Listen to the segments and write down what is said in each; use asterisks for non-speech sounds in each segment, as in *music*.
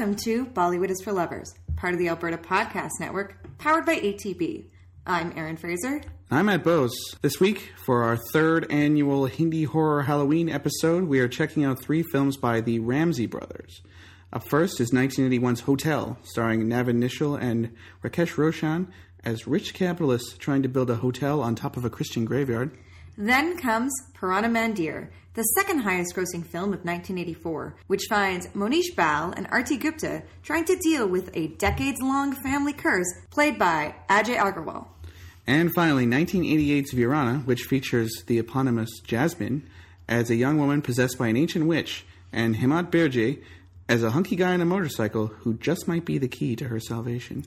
Welcome to Bollywood is for Lovers, part of the Alberta Podcast Network, powered by ATB. I'm Erin Fraser. I'm Matt Bose. This week, for our third annual Hindi Horror Halloween episode, we are checking out three films by the Ramsay brothers. Up first is 1981's Hotel, starring Navin Nischol and Rakesh Roshan as rich capitalists trying to build a hotel on top of a Christian graveyard. Then comes Purana Mandir, the second highest grossing film of 1984, which finds Mohnish Bahl and Arti Gupta trying to deal with a decades long family curse played by Ajay Agarwal. And finally, 1988's Virana, which features the eponymous Jasmine as a young woman possessed by an ancient witch, and Hemant Birje as a hunky guy on a motorcycle who just might be the key to her salvation.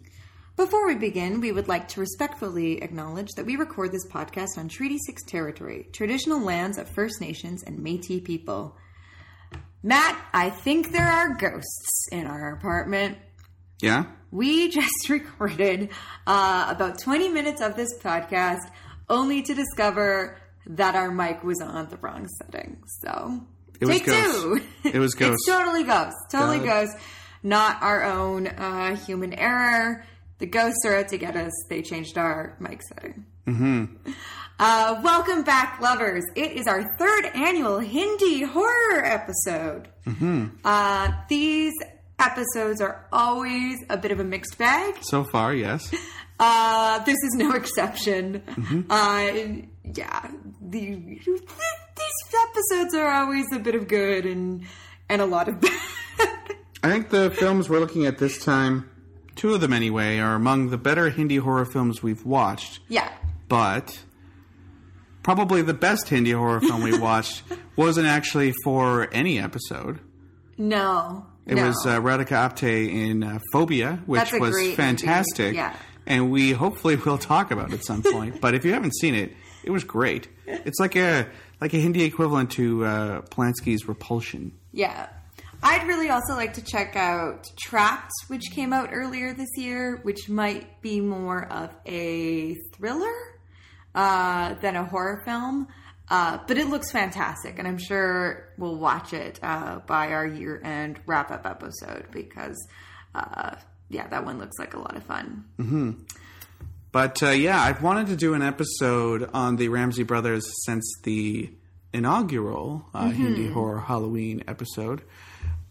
Before we begin, we would like to respectfully acknowledge that we record this podcast on Treaty 6 territory, traditional lands of First Nations and Metis people. Matt, I think there are ghosts in our apartment. Yeah? We *laughs* just recorded uh, about 20 minutes of this podcast only to discover that our mic was on the wrong setting. So, It was take ghosts. two. It was *laughs* it's ghosts. totally ghosts. Totally Got ghosts. Not our own uh, human error. The ghosts are out to get us. They changed our mic setting. Mm-hmm. Uh, welcome back, lovers. It is our third annual Hindi horror episode. Mm-hmm. Uh, these episodes are always a bit of a mixed bag. So far, yes. Uh, this is no *laughs* exception. Uh, yeah, the, these episodes are always a bit of good and and a lot of bad. *laughs* I think the films we're looking at this time, two of them anyway, are among the better Hindi horror films we've watched. yeah, But probably the best Hindi horror film we *laughs* watched wasn't actually for any episode. no, It no. was uh, Radhika Apte in uh, Phobia, which was great fantastic. yeah. And we hopefully will talk about it at some point. but if you haven't seen it, it was great. It's like a like a Hindi equivalent to uh, Polanski's Repulsion. yeah. I'd really also like to check out Trapped, which came out earlier this year, which might be more of a thriller uh, than a horror film. Uh, but it looks fantastic, and I'm sure we'll watch it uh, by our year end wrap up episode because, uh, yeah, that one looks like a lot of fun. But uh, yeah, I've wanted to do an episode on the Ramsay brothers since the inaugural uh, Hindi horror Halloween episode.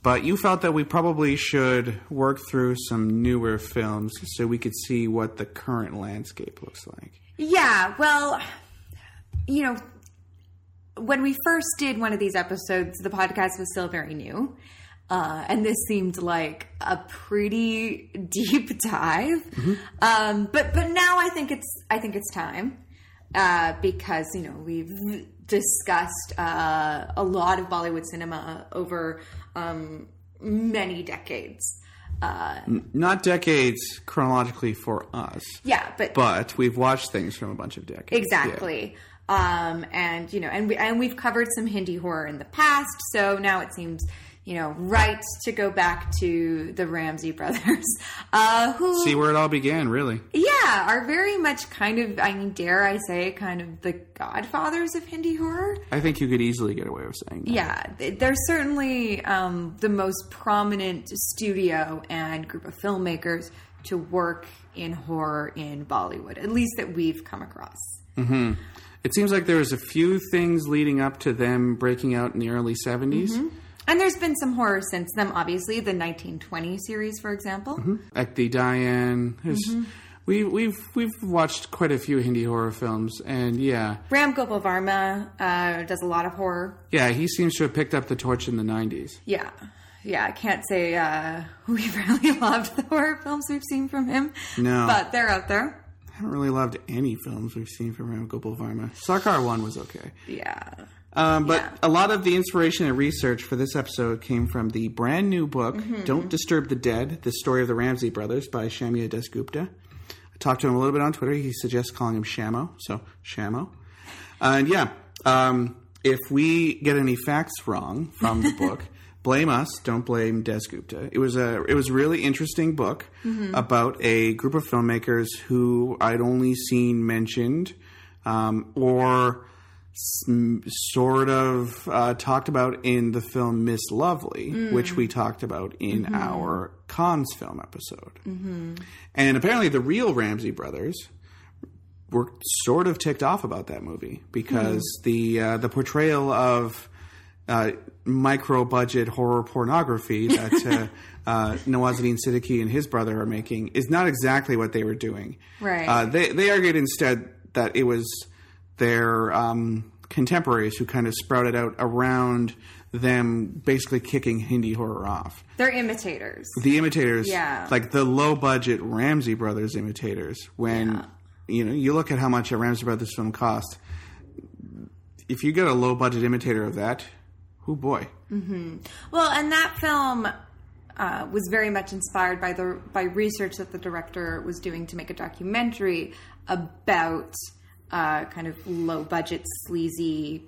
But you felt that we probably should work through some newer films so we could see what the current landscape looks like. Yeah, well, you know, when we first did one of these episodes, the podcast was still very new. Uh, and this seemed like a pretty *laughs* deep dive, um, but but now I think it's I think it's time uh, because you know we've discussed uh, a lot of Bollywood cinema over um, many decades. Uh, Not decades chronologically for us, yeah, but but we've watched things from a bunch of decades. Exactly. Um, and you know, and we and we've covered some Hindi horror in the past, so now it seems you know right to go back to the Ramsay brothers, *laughs* uh, who See where it all began, really. yeah are very much kind of I mean, dare I say, kind of the godfathers of Hindi horror. I think you could easily get away with saying that. Yeah, they're certainly um, the most prominent studio and group of filmmakers to work in horror in Bollywood, at least that we've come across. It seems like there was a few things leading up to them breaking out in the early 70s. And there's been some horror since then, obviously. The 1920 series, for example. Ek Thi Daayan. There's- We, we've we've watched quite a few Hindi horror films, and yeah, Ram Gopal Varma uh, does a lot of horror. yeah, he seems to have picked up the torch in the '90s. Yeah. Yeah, I can't say uh, *laughs* we've really *laughs* loved the horror films we've seen from him. No. But they're out there. I haven't really loved any films we've seen from Ram Gopal Varma. Sarkar one was okay, Yeah. Um, but Yeah. a lot of the inspiration and research for this episode came from the brand new book Mm-hmm. "Don't Disturb the Dead: The Story of the Ramsay Brothers" by Shamya Dasgupta. I talked to him a little bit on Twitter. He suggests calling him Shamo, so Shamo. And yeah, um, if we get any facts wrong from the book, *laughs* blame us. Don't blame Dasgupta. It was a it was a really interesting book about a group of filmmakers who I'd only seen mentioned um, or sort of uh, talked about in the film Miss Lovely, which we talked about in our Cons film episode. And apparently, the real Ramsay brothers were sort of ticked off about that movie because the uh, the portrayal of uh, micro budget horror pornography *laughs* that uh, uh, Nawazuddin Siddiqui and his brother are making is not exactly what they were doing. Right. Uh, they they argued instead that it was their um, contemporaries who kind of sprouted out around them, basically kicking Hindi horror off. They're imitators. The imitators, Yeah. like the low budget Ramsay Brothers imitators. When you know you look at how much a Ramsay Brothers film cost, if you get a low budget imitator of that, oh boy, Well, and that film uh, was very much inspired by the by research that the director was doing to make a documentary about uh, kind of low budget, sleazy,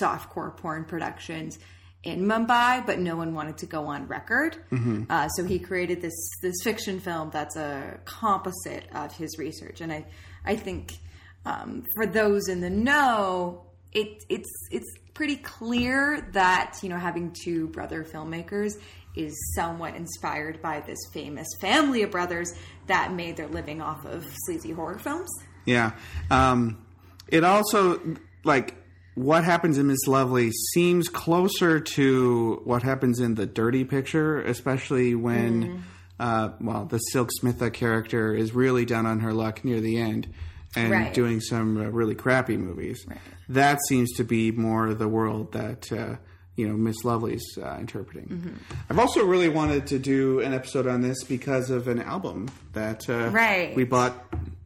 softcore porn productions in Mumbai, but no one wanted to go on record. Uh, so he created this this fiction film that's a composite of his research, and I I think um, for those in the know, it it's it's pretty clear that you know having two brother filmmakers is somewhat inspired by this famous family of brothers that made their living off of sleazy horror films. Yeah. Um, it also like what happens in Miss Lovely seems closer to what happens in the Dirty Picture, especially when. Uh, well, the Silk Smitha character is really down on her luck near the end and Right. doing some uh, really crappy movies. That seems to be more the world that uh, you know Miss Lovely's uh, interpreting. I've also really wanted to do an episode on this because of an album that uh, Right. we bought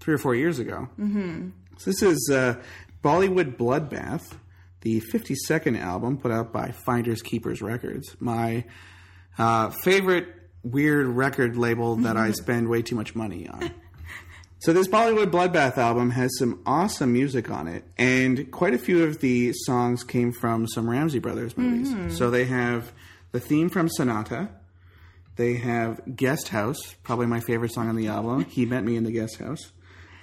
three or four years ago. Mm-hmm. So this is uh, Bollywood Bloodbath, the 52nd album put out by Finders Keepers Records. My uh, favorite weird record label that I spend way too much money on. So this Bollywood Bloodbath album has some awesome music on it, and quite a few of the songs came from some Ramsay Brothers movies. So they have the theme from Sannata. They have Guest House, probably my favorite song on the album. *laughs* he met me in the guest house.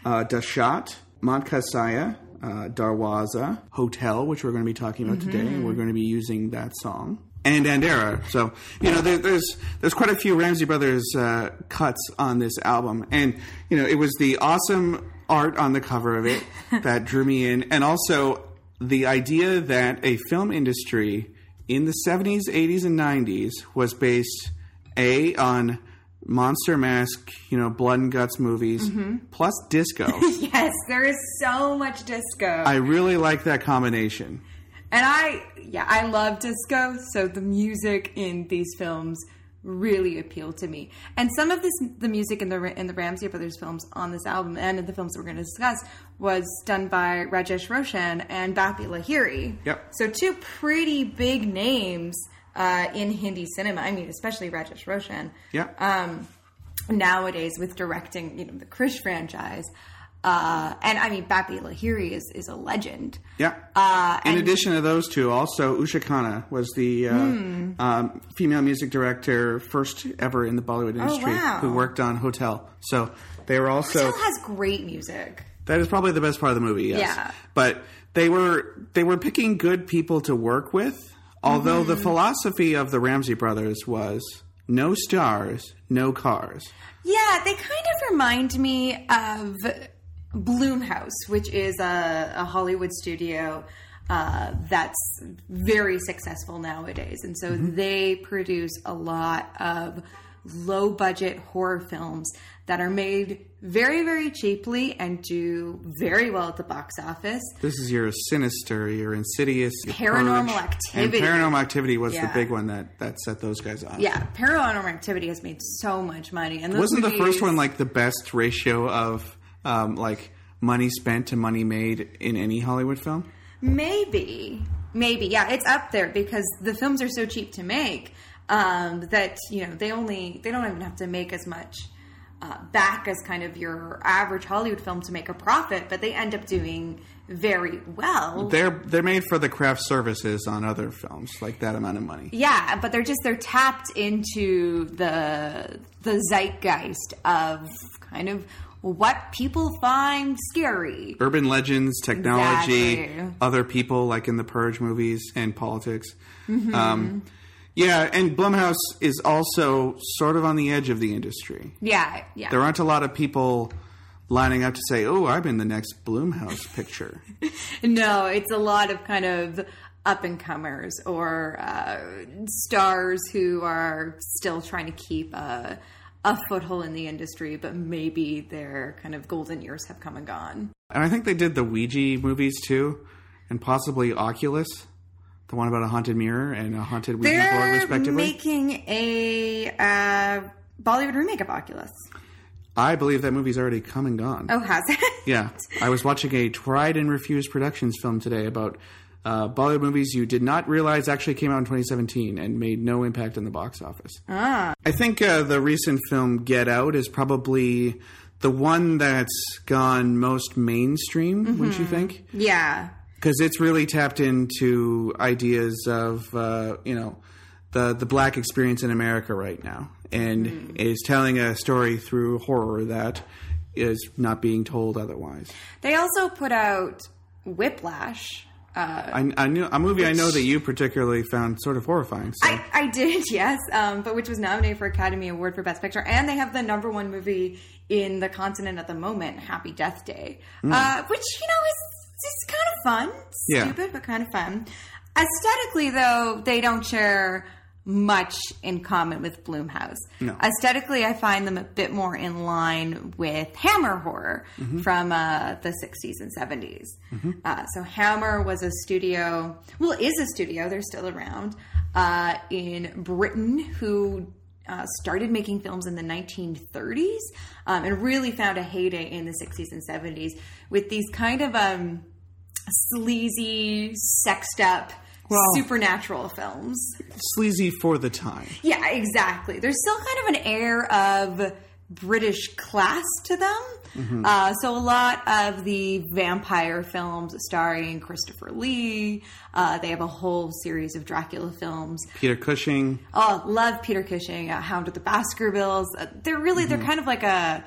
Uh, Dahshat, Mantkasaya, uh, Darwaza, Hotel, which we're going to be talking about today, and we're going to be using that song. And Andhera. So, you know, there, there's there's quite a few Ramsay Brothers uh, cuts on this album. And, you know, it was the awesome art on the cover of it *laughs* that drew me in. And also the idea that a film industry in the 70s, 80s, and 90s was based, A, on monster mask, you know, blood and guts movies, mm-hmm. plus disco. *laughs* Yes, there is so much disco. I really like that combination. And I, yeah, I love disco. So the music in these films really appealed to me. And some of this, the music in the in the Ramsay Brothers films on this album and in the films that we're going to discuss was done by Rajesh Roshan and Bappi Lahiri. Yep. So two pretty big names uh, in Hindi cinema. I mean, especially Rajesh Roshan. Yeah. Um, nowadays with directing, you know, the Krrish franchise. Uh, and I mean, Bappi Lahiri is, is a legend. Yeah. Uh, In addition to those two, also Usha Khanna was the uh, Hmm. um, female music director first ever in the Bollywood industry Oh, wow. who worked on Hotel. So they were also Still has great music. that is probably the best part of the movie. Yes. Yeah. But they were they were picking good people to work with. Although Mm-hmm. the philosophy of the Ramsay brothers was no stars, no cars. Yeah, they kind of remind me of Blumhouse, which is a, a Hollywood studio uh, that's very successful nowadays. And so they produce a lot of low budget horror films that are made very, very cheaply and do very well at the box office. This is your sinister, your insidious, your Paranormal Purge. Activity. And paranormal activity was the big one that, that set those guys off. Yeah, Paranormal Activity has made so much money. And Wasn't the first one like the best ratio of um, like money spent to money made in any Hollywood film? Maybe, maybe, yeah, it's up there because the films are so cheap to make um, that you know they only they don't even have to make as much uh, back as kind of your average Hollywood film to make a profit, but they end up doing very well. They're they're made for the craft services on other films, like that amount of money. yeah, but they're just they're tapped into the the zeitgeist of kind of what people find scary. Urban legends, technology, Exactly. other people like in the Purge movies, and politics. Um, yeah, and Blumhouse is also sort of on the edge of the industry. Yeah, yeah. There aren't a lot of people lining up to say, "Oh, I'm in the next Blumhouse picture." *laughs* No, it's a lot of kind of up and comers or uh, stars who are still trying to keep a, a foothold in the industry, but maybe their kind of golden years have come and gone. And I think they did the Ouija movies too, and possibly Oculus, the one about a haunted mirror and a haunted Ouija board, They're respectively. making a uh, Bollywood remake of Oculus. I believe that movie's already come and gone. Oh, has it? *laughs* Yeah, I was watching a tried and refused productions film today about uh, Bollywood movies you did not realize actually came out in 2017 and made no impact in the box office. ah, I think uh, the recent film Get Out is probably the one that's gone most mainstream. Wouldn't you think? yeah. Because it's really tapped into ideas of uh, you know the the black experience in America right now, and is telling a story through horror that is not being told otherwise. They also put out Whiplash. Uh, I, I knew a movie I know that you particularly found sort of horrifying. So I, I did, *laughs* yes, um, but which was nominated for Academy Award for Best Picture, and they have the number one movie in the continent at the moment, Happy Death Day, uh, which you know is it's kind of fun, Yeah. stupid but kind of fun. Aesthetically, though, they don't share much in common with Blumhouse. No. Aesthetically, I find them a bit more in line with Hammer horror from uh, the 60s and 70s. Uh, so, Hammer was a studio, well, is a studio, they're still around, uh, in Britain who uh, started making films in the 1930s um, and really found a heyday in the 60s and 70s with these kind of um, sleazy, sexed up, Well- supernatural films. sleazy for the time. Yeah, exactly. There's still kind of an air of British class to them. Uh, so a lot of the vampire films starring Christopher Lee. Uh, they have a whole series of Dracula films. Peter Cushing. Oh, love Peter Cushing, uh, Hound of the Baskervilles. Uh, they're really they're kind of like a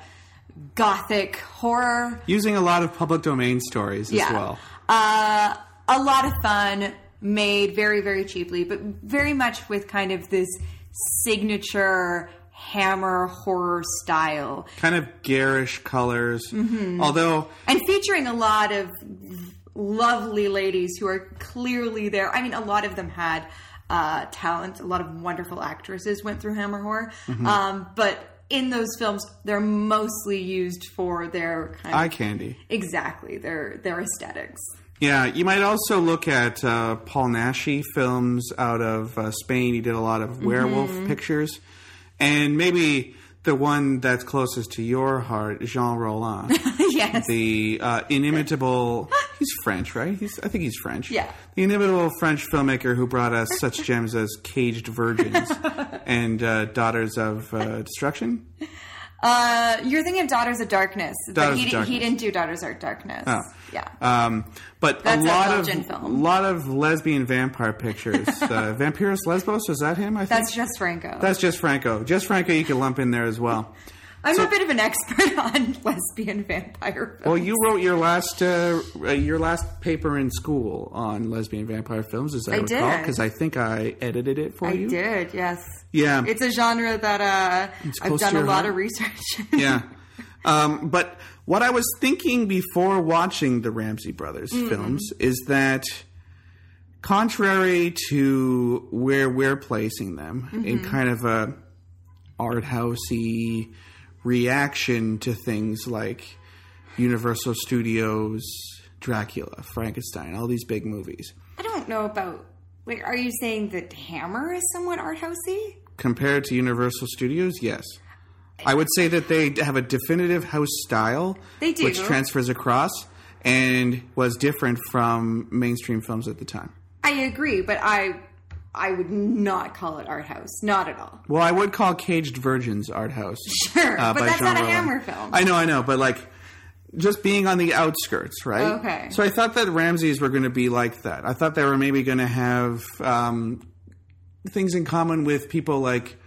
gothic horror. using a lot of public domain stories as well. Uh, a lot of fun, made very, very cheaply, but very much with kind of this signature hammer horror style. Kind of garish colors. Mm-hmm. Although And featuring a lot of lovely ladies who are clearly there. I mean, a lot of them had uh, talent. A lot of wonderful actresses went through Hammer Horror. Mm-hmm. Um, but in those films, they're mostly used for their kind of eye candy. exactly their their aesthetics. Yeah, you might also look at uh, Paul Naschy films out of uh, Spain. He did a lot of werewolf Mm-hmm. pictures, and maybe the one that's closest to your heart, Jean Rollin, *laughs* yes. the uh, inimitable. He's French, right? He's I think he's French. Yeah. the inimitable French filmmaker who brought us such gems as Caged Virgins *laughs* and uh, Daughters of uh, Destruction. Uh, you're thinking of Daughters of Darkness, but Daughters he, of di- he didn't do Daughters of Darkness. Oh. Yeah. Um, but That's a a lot Belgian of film. lot of lesbian vampire pictures. *laughs* uh, Vampiros Lesbos is that him? I think That's just Franco. that's just Franco. Just Franco, you can lump in there as well. I'm a bit of an expert *laughs* on lesbian vampire films. Well, you wrote your last uh, uh, your last paper in school on lesbian vampire films, as I, I recall, because I think I edited it for I you. I did, yes. Yeah, It's a genre that uh, I've done a lot heart. of research. yeah. *laughs* Um, but what I was thinking before watching the Ramsay Brothers Mm-hmm. films is that, contrary to where we're placing them in Mm-hmm. kind of a art housey reaction to things like Universal Studios, Dracula, Frankenstein, all these big movies, I don't know about. Wait, are you saying that Hammer is somewhat art housey? compared to Universal Studios, yes. I would say that they have a definitive house style, They do. which transfers across and was different from mainstream films at the time. I agree, but I I would not call it art house. Not at all. Well, I would call Caged Virgins art house. *laughs* Sure, uh, but that's Jean not a Hammer film. I know, I know, but like just being on the outskirts, right? Okay. So I thought that Ramsays were going to be like that. I thought they were maybe going to have um, things in common with people like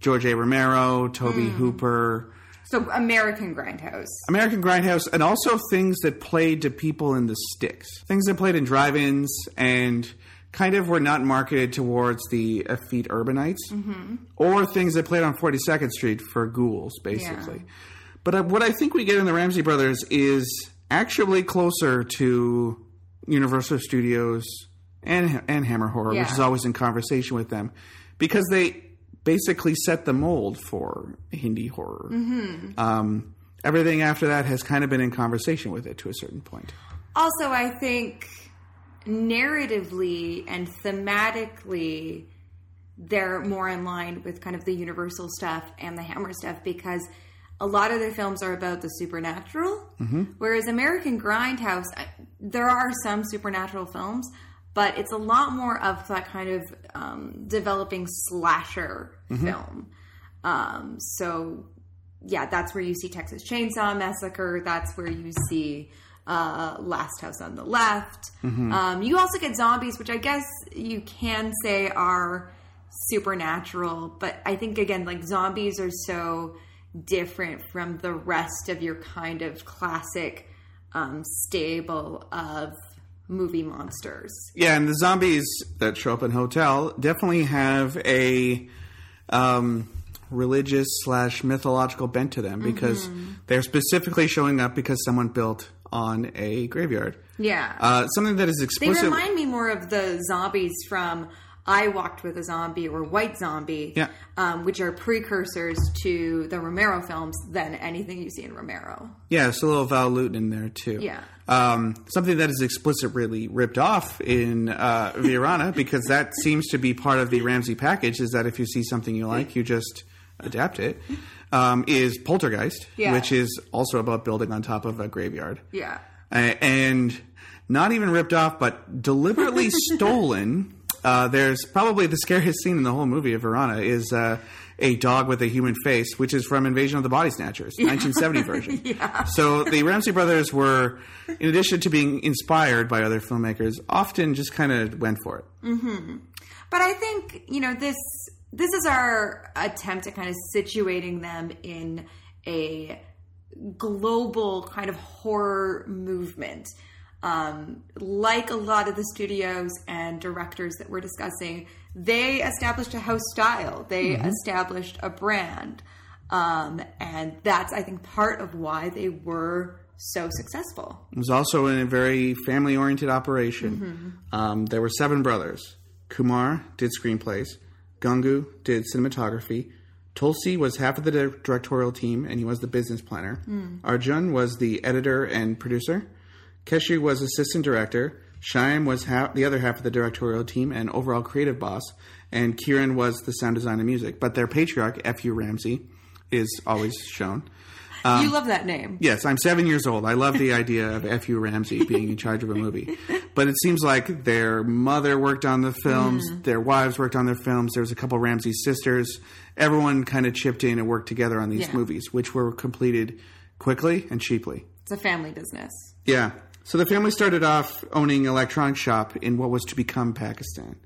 George A. Romero, Toby Hmm. Hooper. So American Grindhouse. American Grindhouse, and also things that played to people in the sticks. Things that played in drive ins and kind of were not marketed towards the effete urbanites, or things that played on 42nd Street for ghouls, basically. But uh, what I think we get in the Ramsay Brothers is actually closer to Universal Studios and and Hammer Horror, which is always in conversation with them, because they basically set the mold for Hindi horror. Um, everything after that has kind of been in conversation with it to a certain point. Also, I think narratively and thematically, they're more in line with kind of the Universal stuff and the Hammer stuff because a lot of their films are about the supernatural. Whereas American Grindhouse, there are some supernatural films, but it's a lot more of that kind of um, developing slasher film. Um, so yeah, that's where you see Texas Chainsaw Massacre. That's where you see uh, Last House on the Left. Um, you also get zombies, which I guess you can say are supernatural, but I think again, like zombies are so different from the rest of your kind of classic um, stable of movie monsters. Yeah, and the zombies that show up in Hotel definitely have a um, religious slash mythological bent to them because they're specifically showing up because someone built on a graveyard. Yeah. Uh, something that is explicit. They remind me more of the zombies from I Walked with a Zombie or White Zombie, Yeah. um, which are precursors to the Romero films than anything you see in Romero. yeah, it's a little Val Lewton in there too. Yeah. Um, something that is explicitly ripped off in uh, Virana *laughs* because that seems to be part of the Ramsay package is that if you see something you like, you just adapt it. Um, is Poltergeist, Yeah. which is also about building on top of a graveyard. Yeah. Uh, and not even ripped off, but deliberately *laughs* stolen. Uh, there's probably the scariest scene in the whole movie of Virana is uh, a dog with a human face, which is from Invasion of the Body Snatchers, 1970 *laughs* version. Yeah. So the Ramsay brothers were, in addition to being inspired by other filmmakers, often just kind of went for it. But I think you know this. This is our attempt at kind of situating them in a global kind of horror movement. Um, like a lot of the studios and directors that we're discussing, they established a house style. They established a brand, um, and that's I think part of why they were so successful. It was also in a very family oriented operation. Um, there were seven brothers. Kumar did screenplays, Gungu did cinematography, Tulsi was half of the directorial team and he was the business planner. Hmm. Arjun was the editor and producer. Keshi was assistant director. Shyam was half, the other half of the directorial team and overall creative boss. And Kiran was the sound design and music. But their patriarch, F.U. Ramsay, is always shown. You love that name. Yes, I'm seven years old. I love the *laughs* idea of F.U. Ramsay being in charge of a movie. But it seems like their mother worked on the films, their wives worked on their films. There was a couple Ramsay sisters. Everyone kind of chipped in and worked together on these Yeah. movies, which were completed quickly and cheaply. It's a family business. Yeah. So the family started off owning an electronic shop in what was to become Pakistan.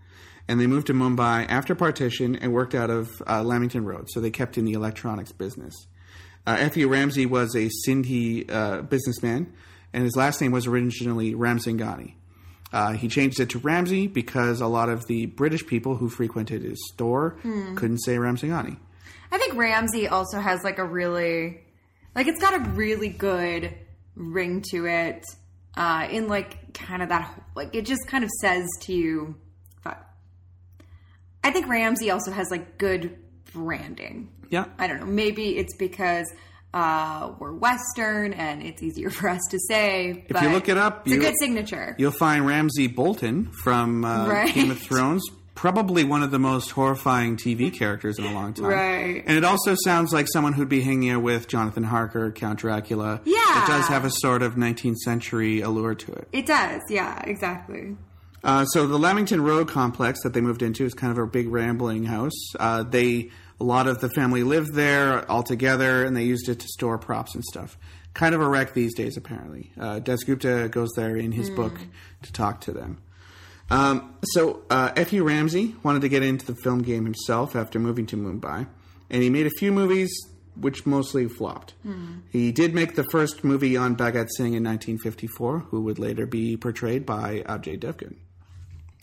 And they moved to Mumbai after partition and worked out of uh, Lamington Road. So they kept in the electronics business. Uh, F.U. Ramsay was a Sindhi uh, businessman, and his last name was originally Ramsinghani. Uh, he changed it to Ramsay because a lot of the British people who frequented his store couldn't say Ramsinghani. I think Ramsay also has like a really, like it's got a really good ring to it. Uh, in like kind of that, like it just kind of says to you, fuck. I think Ramsay also has like good branding. Yeah. I don't know. Maybe it's because uh, we're Western and it's easier for us to say. If you look it up, it's you- a good signature. You'll find Ramsay Bolton from uh, Right. Game of Thrones, probably one of the most horrifying TV *laughs* characters in a long time. Right. And it also sounds like someone who'd be hanging out with Jonathan Harker, Count Dracula. Yeah. It does have a sort of 19th century allure to it. It does. Yeah, exactly. Uh, so the Lamington Road complex that they moved into is kind of a big rambling house. Uh, they a lot of the family lived there all together, and they used it to store props and stuff. Kind of a wreck these days, apparently. Uh, Dasgupta goes there in his book to talk to them. Um, so uh, F.U. Ramsay wanted to get into the film game himself after moving to Mumbai, and he made a few movies which mostly flopped. He did make the first movie on Bhagat Singh in 1954, who would later be portrayed by Ajay Devgan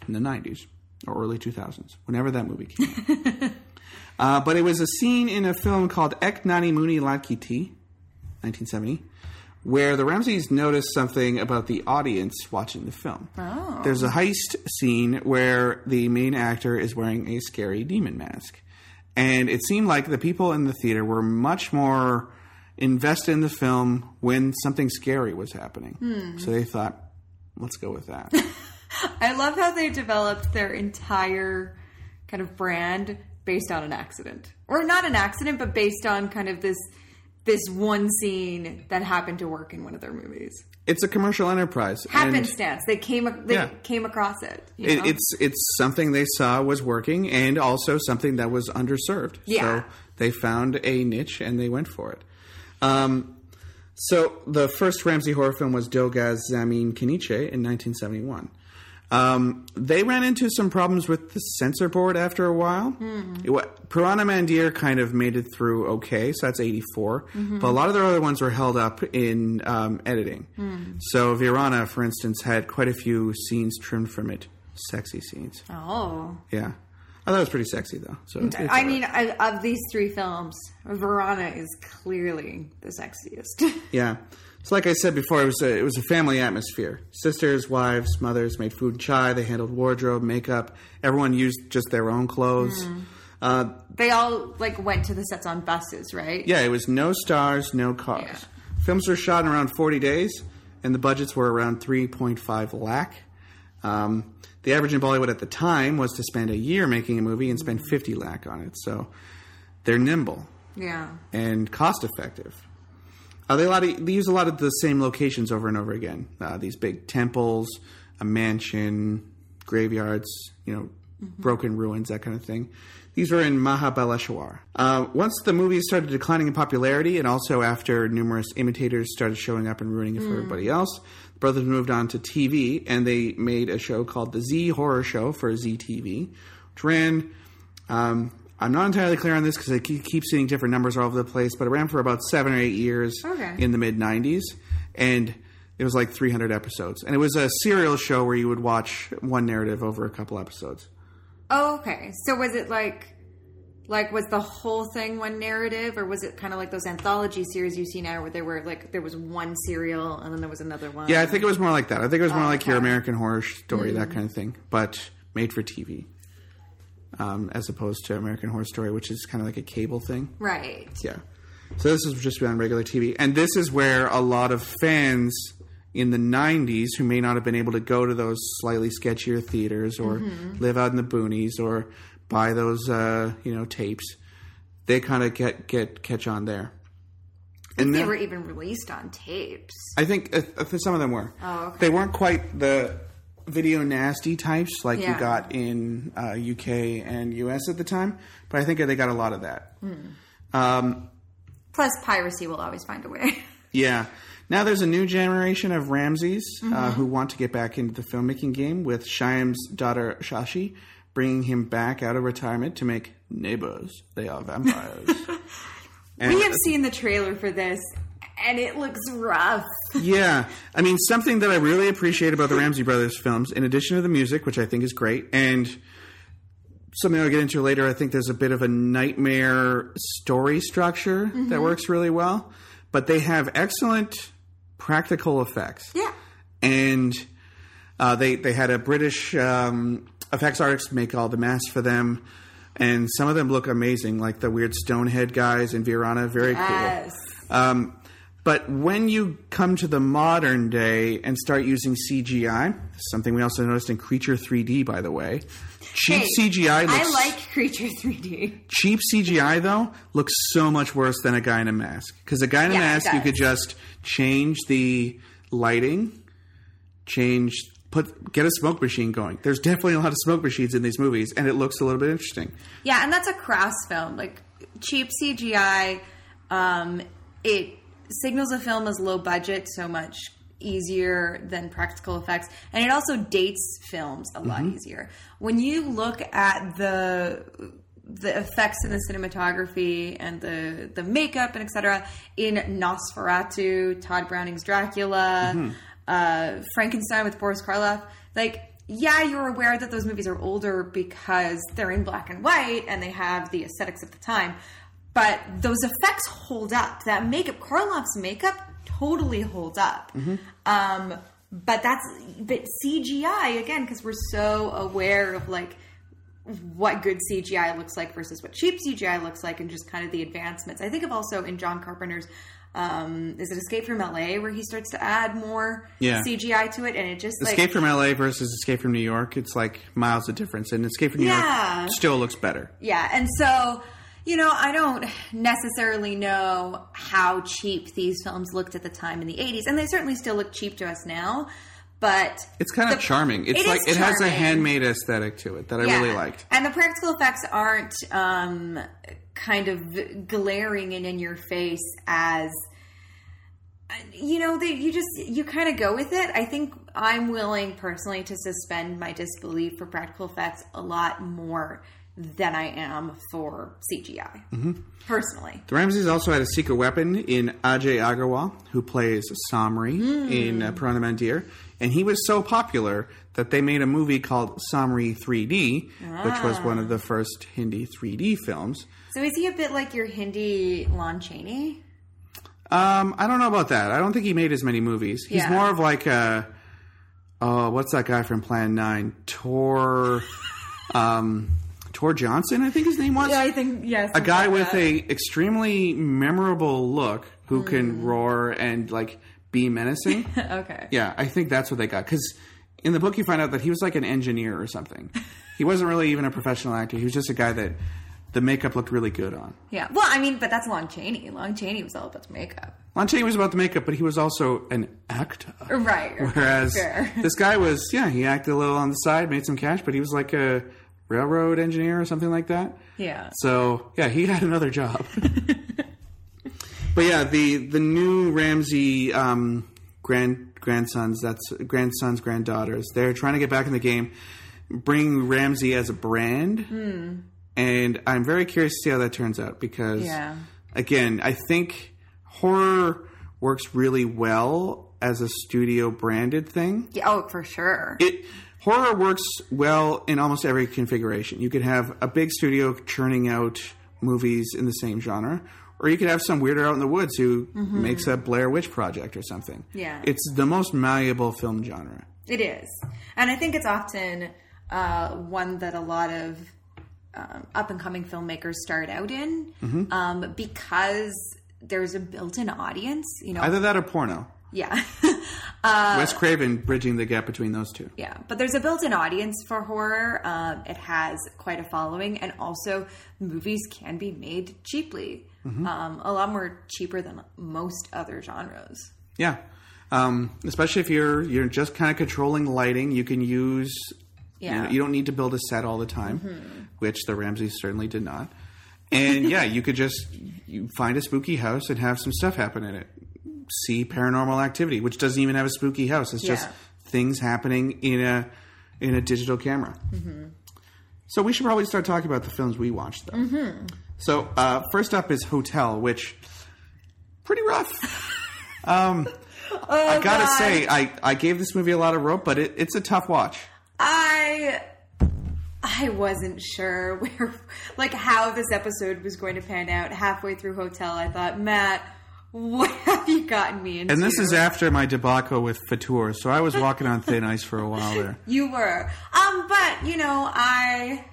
in the 90s or early 2000s, whenever that movie came out. *laughs* uh, but it was a scene in a film called Ek Nanhi Munni Ladki Thi, 1970, where the Ramsays noticed something about the audience watching the film. Oh. There's a heist scene where the main actor is wearing a scary demon mask. And it seemed like the people in the theater were much more invested in the film when something scary was happening. So they thought, let's go with that. *laughs* I love how they developed their entire kind of brand based on an accident. Or not an accident, but based on kind of this this one scene that happened to work in one of their movies. it's a commercial enterprise. Happenstance. They came they Yeah. came across it. you It, it's it's something they saw was working, and also something that was underserved. Yeah. So they found a niche and they went for it. Um, so the first Ramsay horror film was Dogaz Zamin Kiniche in 1971. Um, they ran into some problems with the censor board after a while. It wa- Purana Mandir kind of made it through okay, so that's 84. But a lot of their other ones were held up in um, editing. So Virana, for instance, had quite a few scenes trimmed from it, sexy scenes. oh. Yeah. I thought it was pretty sexy, though. So it's I mean, I, of these three films, Virana is clearly the sexiest. Yeah. So, like I said before, it was a, it was a family atmosphere. Sisters, wives, mothers made food and chai. They handled wardrobe, makeup. Everyone used just their own clothes. Uh, they all like went to the sets on buses, right? yeah, it was no stars, no cars. Yeah. Films were shot in around 40 days, and the budgets were around 3.5 lakh. Um, the average in Bollywood at the time was to spend a year making a movie and spend 50 lakh on it. So they're nimble. Yeah. and cost effective. Uh, they, a lot of, they use a lot of the same locations over and over again. Uh, these big temples, a mansion, graveyards, you know, broken ruins, that kind of thing. These were in Mahabaleshwar. Uh, once the movies started declining in popularity, and also after numerous imitators started showing up and ruining it for everybody else, the brothers moved on to TV, and they made a show called the Zee Horror Show for Zee TV, which ran um, I'm not entirely clear on this because I keep, seeing different numbers all over the place, but it ran for about seven or eight years Okay. in the mid 90s. And it was like 300 episodes. And it was a serial show where you would watch one narrative over a couple episodes. Oh, okay. So was it like, like was the whole thing one narrative, or was it kind of like those anthology series you see now, where there were like there was one serial and then there was another one? Yeah, I think it was more like that. I think it was more oh, like your. American Horror Story, that hmm. kind of thing, but made for TV. Um, as opposed to American Horror Story, which is kind of like a cable thing. Right. Yeah. So this is just on regular TV. And this is where a lot of fans in the 90s who may not have been able to go to those slightly sketchier theaters or live out in the boonies or buy those uh, you know tapes, they kind of get get catch on there. And They then- were even released on tapes. I think uh, uh, some of them were. Oh, okay. They weren't quite the video nasty types like Yeah. you got in uh, UK and US at the time, but I think they got a lot of that. Hmm. Um, Plus, piracy will always find a way. *laughs* Yeah. Now there's a new generation of Ramsays Mm-hmm. uh, who want to get back into the filmmaking game with Shyam's daughter Shashi bringing him back out of retirement to make Neighbors. They are vampires. *laughs* We have seen the trailer for this, and it looks rough. *laughs* yeah. I mean, something that I really appreciate about the Ramsay Brothers films, in addition to the music, which I think is great, and something I'll get into later, I think there's a bit of a nightmare story structure Mm-hmm. that works really well, but they have excellent practical effects. Yeah. and uh, they they had a British um, effects artist make all the masks for them, and some of them look amazing, like the weird Stonehead guys in Virana, very Yes. cool. Um, but when you come to the modern day and start using CGI, something we also noticed in Creature 3D, by the way, cheap Hey, CGI looks I like Creature 3D. cheap CGI though looks so much worse than a guy in a mask. Because a guy in a Yeah, mask, you could just change the lighting, change, put, get a smoke machine going. There's definitely a lot of smoke machines in these movies, and it looks a little bit interesting. Yeah, and that's a crass film. Like cheap CGI, um, it signals a film as low budget so much easier than practical effects, and it also dates films a lot easier. When you look at the the effects and the cinematography and the the makeup and etc. in Nosferatu, Tod Browning's Dracula, uh, Frankenstein with Boris Karloff. Like, yeah, you're aware that those movies are older because they're in black and white and they have the aesthetics of the time. But those effects hold up. That makeup, Karloff's makeup, totally holds up. Um, but that's but CGI again because we're so aware of like what good CGI looks like versus what cheap CGI looks like, and just kind of the advancements. I think of also in John Carpenter's. Um, is it Escape from LA where he starts to add more Yeah. CGI to it, and it just like Escape from LA versus Escape from New York, it's like miles of difference. And Escape from New Yeah. York still looks better. Yeah, and so you know, I don't necessarily know how cheap these films looked at the time in the '80s, and they certainly still look cheap to us now. But It's kind of the- charming. It's it like it has a handmade aesthetic to it that I Yeah. really liked. and the practical effects aren't um, kind of glaring and in your face as you know they you just you kind of go with it i think i'm willing personally to suspend my disbelief for practical effects a lot more than i am for cgi Mm-hmm. personally The Ramsays also had a secret weapon in Ajay Agarwal, who plays Samri Hmm. in uh, Purana Mandir, and he was so popular that they made a movie called Samri 3D, which was one Ah. of the first Hindi 3D films. so is he a bit like your hindi lon chaney Um, I don't know about that. I don't think he made as many movies. He's Yeah. more of like a, oh, what's that guy from Plan Nine? Tor, *laughs* um, Tor Johnson, I think his name was. Yeah, I think yes a guy with a extremely memorable look who Hmm. can roar and like be menacing. *laughs* okay yeah, I think that's what they got because in the book you find out that he was like an engineer or something. he wasn't really even a professional actor. He was just a guy that the makeup looked really good on. yeah well i mean but that's lon chaney lon chaney was all about the makeup Lon Chaney was about the makeup, but he was also an actor. right Whereas Fair. this guy was, yeah, he acted a little on the side, made some cash, but he was like a railroad engineer or something like that. yeah So yeah, he had another job. *laughs* *laughs* but yeah, the the new Ramsay um, grand grandsons, that's grandsons, granddaughters. They're trying to get back in the game, bring Ramsay as a brand, Hmm. and I'm very curious to see how that turns out because Yeah. again, I think horror works really well as a studio branded thing Yeah, oh, for sure. it horror works well in almost every configuration. You could have a big studio churning out movies in the same genre, or you could have some weirdo out in the woods who makes a Blair Witch project or something. Yeah. it's the most malleable film genre. It is, and I think it's often uh, one that a lot of um, up and coming filmmakers start out in um, because there's a built-in audience. You know, Either that or porno. Yeah, *laughs* Wes Craven bridging the gap between those two. yeah. But there's a built-in audience for horror. Um, it has quite a following, and also movies can be made cheaply. Um, a lot more cheaper than most other genres. Yeah. Um, especially if you're you're just kind of controlling lighting, you can use. You, know, Yeah. you don't need to build a set all the time, which the Ramsays certainly did not. And yeah, you could just you find a spooky house and have some stuff happen in it. See paranormal activity, which doesn't even have a spooky house. It's just things happening in a in a digital camera. So we should probably start talking about the films we watched, though. So uh, first up is Hotel, which pretty rough. *laughs* Um, I gotta God. say, I, I gave this movie a lot of rope, but it, it's a tough watch. I I wasn't sure *laughs* where like how this episode was going to pan out. Halfway through Hotel, I thought, Matt, what have you gotten me into? And this is after my debacle with Fatur, so I was walking on thin ice for a while there. *laughs* you were. Um, but you know, I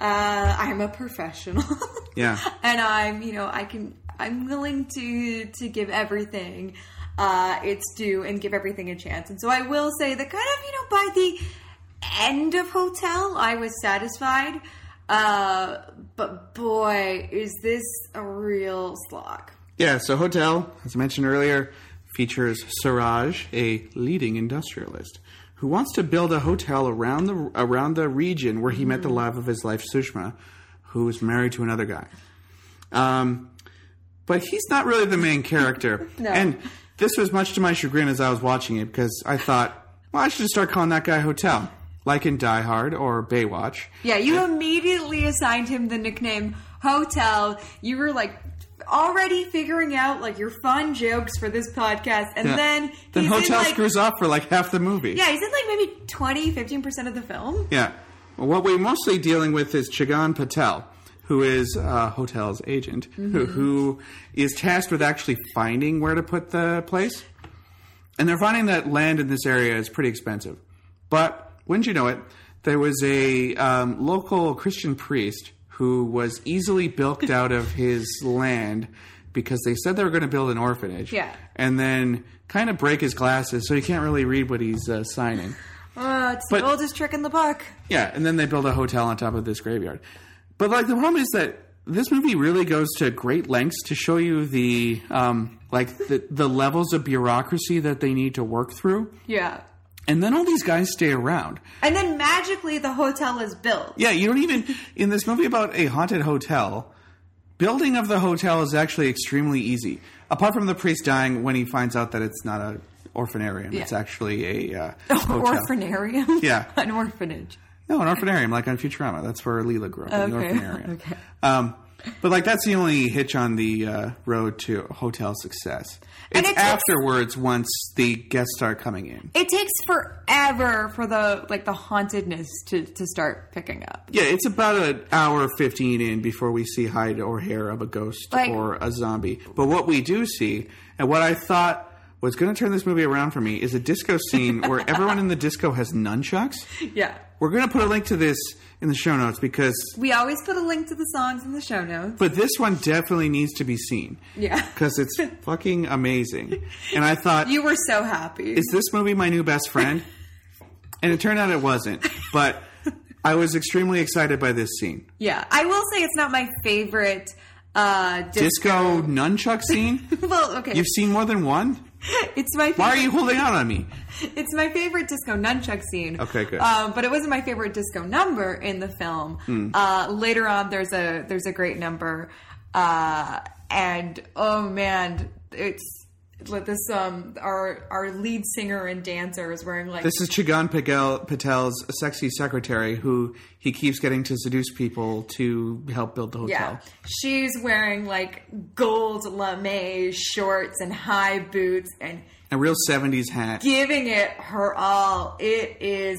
uh I'm a professional. *laughs* Yeah. and I'm, you know, I can I'm willing to to give everything uh its due and give everything a chance. And so I will say that kind of, you know, by the end of Hotel, I was satisfied. Uh but boy, is this a real slog. Yeah, so Hotel, as I mentioned earlier, features Siraj, a leading industrialist, who wants to build a hotel around the around the region where he met the love of his life, Sushma, who is married to another guy. Um, but he's not really the main character. *laughs* No. And this was much to my chagrin as I was watching it because I thought, well, I should just start calling that guy Hotel. like in Die Hard or Baywatch. Yeah, you immediately assigned him the nickname Hotel. You were like already figuring out like your fun jokes for this podcast, and Yeah. then then Hotel in like screws up for like half the movie. yeah, he's in like maybe 20, 15 percent of the film. Yeah. Well, what we're mostly dealing with is Chagan Patel, who is uh, Hotel's agent, who, who is tasked with actually finding where to put the place. And they're finding that land in this area is pretty expensive. But wouldn't you know it, there was a um, local Christian priest who was easily bilked *laughs* out of his land because they said they were going to build an orphanage. Yeah. And then kind of break his glasses so he can't really read what he's uh, signing. Uh, it's But- the oldest trick in the book. Yeah, and then they build a hotel on top of this graveyard. But like the problem is that this movie really goes to great lengths to show you the um, like the the levels of bureaucracy that they need to work through, Yeah. And then all these guys stay around. And then magically the hotel is built. Yeah, you don't even in this movie about a haunted hotel. Building of the hotel is actually extremely easy, apart from the priest dying when he finds out that it's not a orphanarium; it's Yeah. actually a uh. *laughs* Orphanarium? Yeah. *laughs* An orphanage. No, an orphanarium, like on Futurama. That's where Leela grew up, in the Okay. orphanarium. *laughs* Okay. Um, but like that's the only hitch on the uh, road to hotel success. It's it takes- afterwards once the guests start coming in. It takes forever for the like the hauntedness to, to start picking up. Yeah, it's about an hour fifteen in before we see hide or hair of a ghost Like- or a zombie. But what we do see, and what I thought was going to turn this movie around for me, is a disco scene *laughs* where everyone in the disco has nunchucks. Yeah. We're going to put a link to this in the show notes because, We always put a link to the songs in the show notes. but this one definitely needs to be seen. Yeah. *laughs* because it's fucking amazing. And I thought, You were so happy. is this movie my new best friend? *laughs* And it turned out it wasn't. But I was extremely excited by this scene. yeah. I will say it's not my favorite uh disco. Disco nunchuck scene? well, okay. You've seen more than one? It's my favorite, Why are you holding out on me? it's my favorite disco nunchuck scene. Okay, good. Um, but it wasn't my favorite disco number in the film. Hmm. Uh, later on, there's a there's a great number, uh, and oh man, it's this. Um, our our lead singer and dancer is wearing like This is Chigan Patel, Patel's sexy secretary who he keeps getting to seduce people to help build the hotel. Yeah. She's wearing like gold lame shorts and high boots and A real 70s hat. giving it her all. It is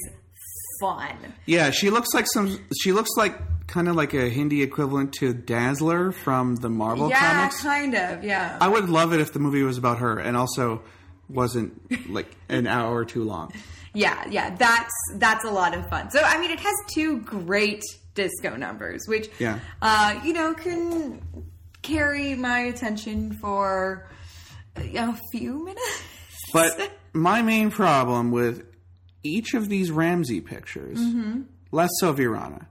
fun. Yeah, she looks like some. She looks like kind of like a Hindi equivalent to Dazzler from the Marvel yeah, comics. Yeah, kind of. Yeah. I would love it if the movie was about her and also wasn't like an hour too long. *laughs* yeah, yeah. That's that's a lot of fun. So I mean it has two great disco numbers, which Yeah. uh, you know, can carry my attention for a few minutes. But *laughs* my main problem with each of these Ramsay pictures, Mm-hmm. less so Virana,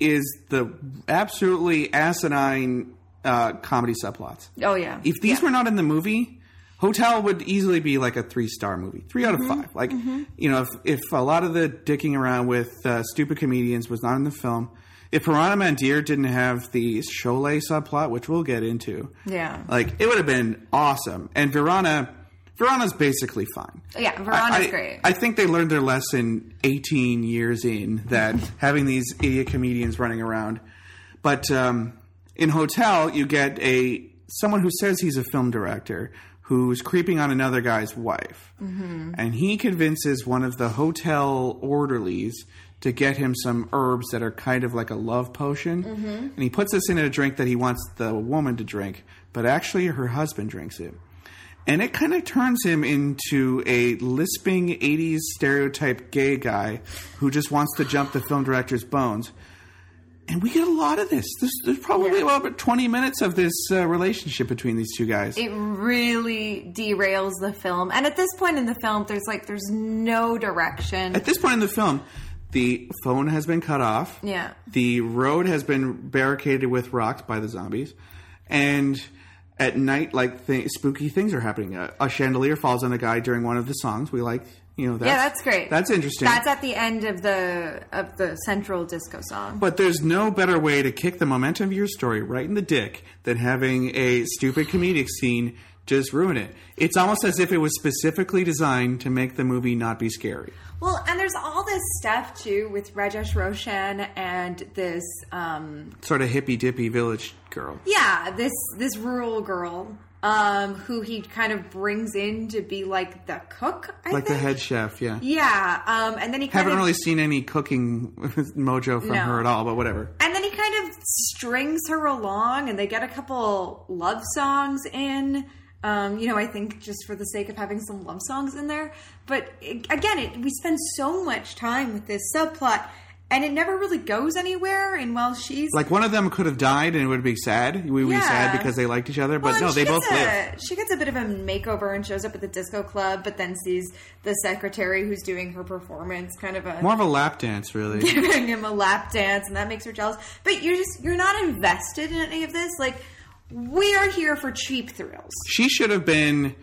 is the absolutely asinine uh, comedy subplots. Oh yeah. If these Yeah. were not in the movie, Hotel would easily be like a three star movie, three out of Mm-hmm. five. Like, you know, if, if a lot of the dicking around with uh, stupid comedians was not in the film, if Purana Mandir didn't have the Sholay subplot, which we'll get into, Yeah. like it would have been awesome. And Virana, Virana's basically fine. Yeah, Virana's I, great. I think they learned their lesson 18 years in that having these idiot comedians running around. But um, in Hotel, you get a someone who says he's a film director who's creeping on another guy's wife, Mm-hmm. and he convinces one of the hotel orderlies to get him some herbs that are kind of like a love potion, Mm-hmm. and he puts this in a drink that he wants the woman to drink, but actually her husband drinks it and it kind of turns him into a lisping 80s stereotype gay guy who just wants to jump the film director's bones. And we get a lot of this. There's, there's probably Yeah. about 20 minutes of this uh, relationship between these two guys. it really derails the film. And at this point in the film, there's like there's no direction. At this point in the film, the phone has been cut off. Yeah. The road has been barricaded with rocks by the zombies. And at night, like th- spooky things are happening. A, a chandelier falls on a guy during one of the songs. We like, you know, that's, yeah, that's great. That's interesting. That's at the end of the of the central disco song. But there's no better way to kick the momentum of your story right in the dick than having a stupid comedic scene just ruin it. It's almost as if it was specifically designed to make the movie not be scary. Well, and there's all this stuff too with Rakesh Roshan and this, um, Sort of hippy dippy village girl. yeah, this this rural girl, um, who he kind of brings in to be like the cook. I Like the head chef, yeah. Yeah, um, and then he kind Haven't of really seen any cooking *laughs* mojo from No. her at all, but whatever. And then he kind of strings her along, and they get a couple love songs in. Um, you know, I think just for the sake of having some love songs in there. But it, again, it, we spend so much time with this subplot, and it never really goes anywhere. And while she's Like one of them could have died and it would be sad. We would be sad because they liked each other, but Well, no, they both gets live. She gets a bit of a makeover and shows up at the disco club, but then sees the secretary who's doing her performance, kind of a More of a lap dance, really. *laughs* giving him a lap dance, and that makes her jealous. But you're just you're not invested in any of this. Like we are here for cheap thrills. she should have been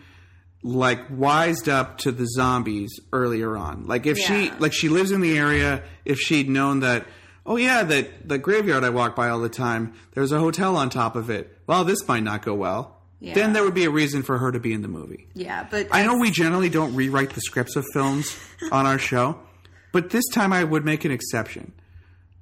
like wised up to the zombies earlier on. Like if she like she lives in the area, if she'd known that oh yeah, that the graveyard I walk by all the time, there's a hotel on top of it. Well, this might not go well. Yeah. Then there would be a reason for her to be in the movie. Yeah, but I know we generally don't rewrite the scripts of films *laughs* on our show, but this time I would make an exception.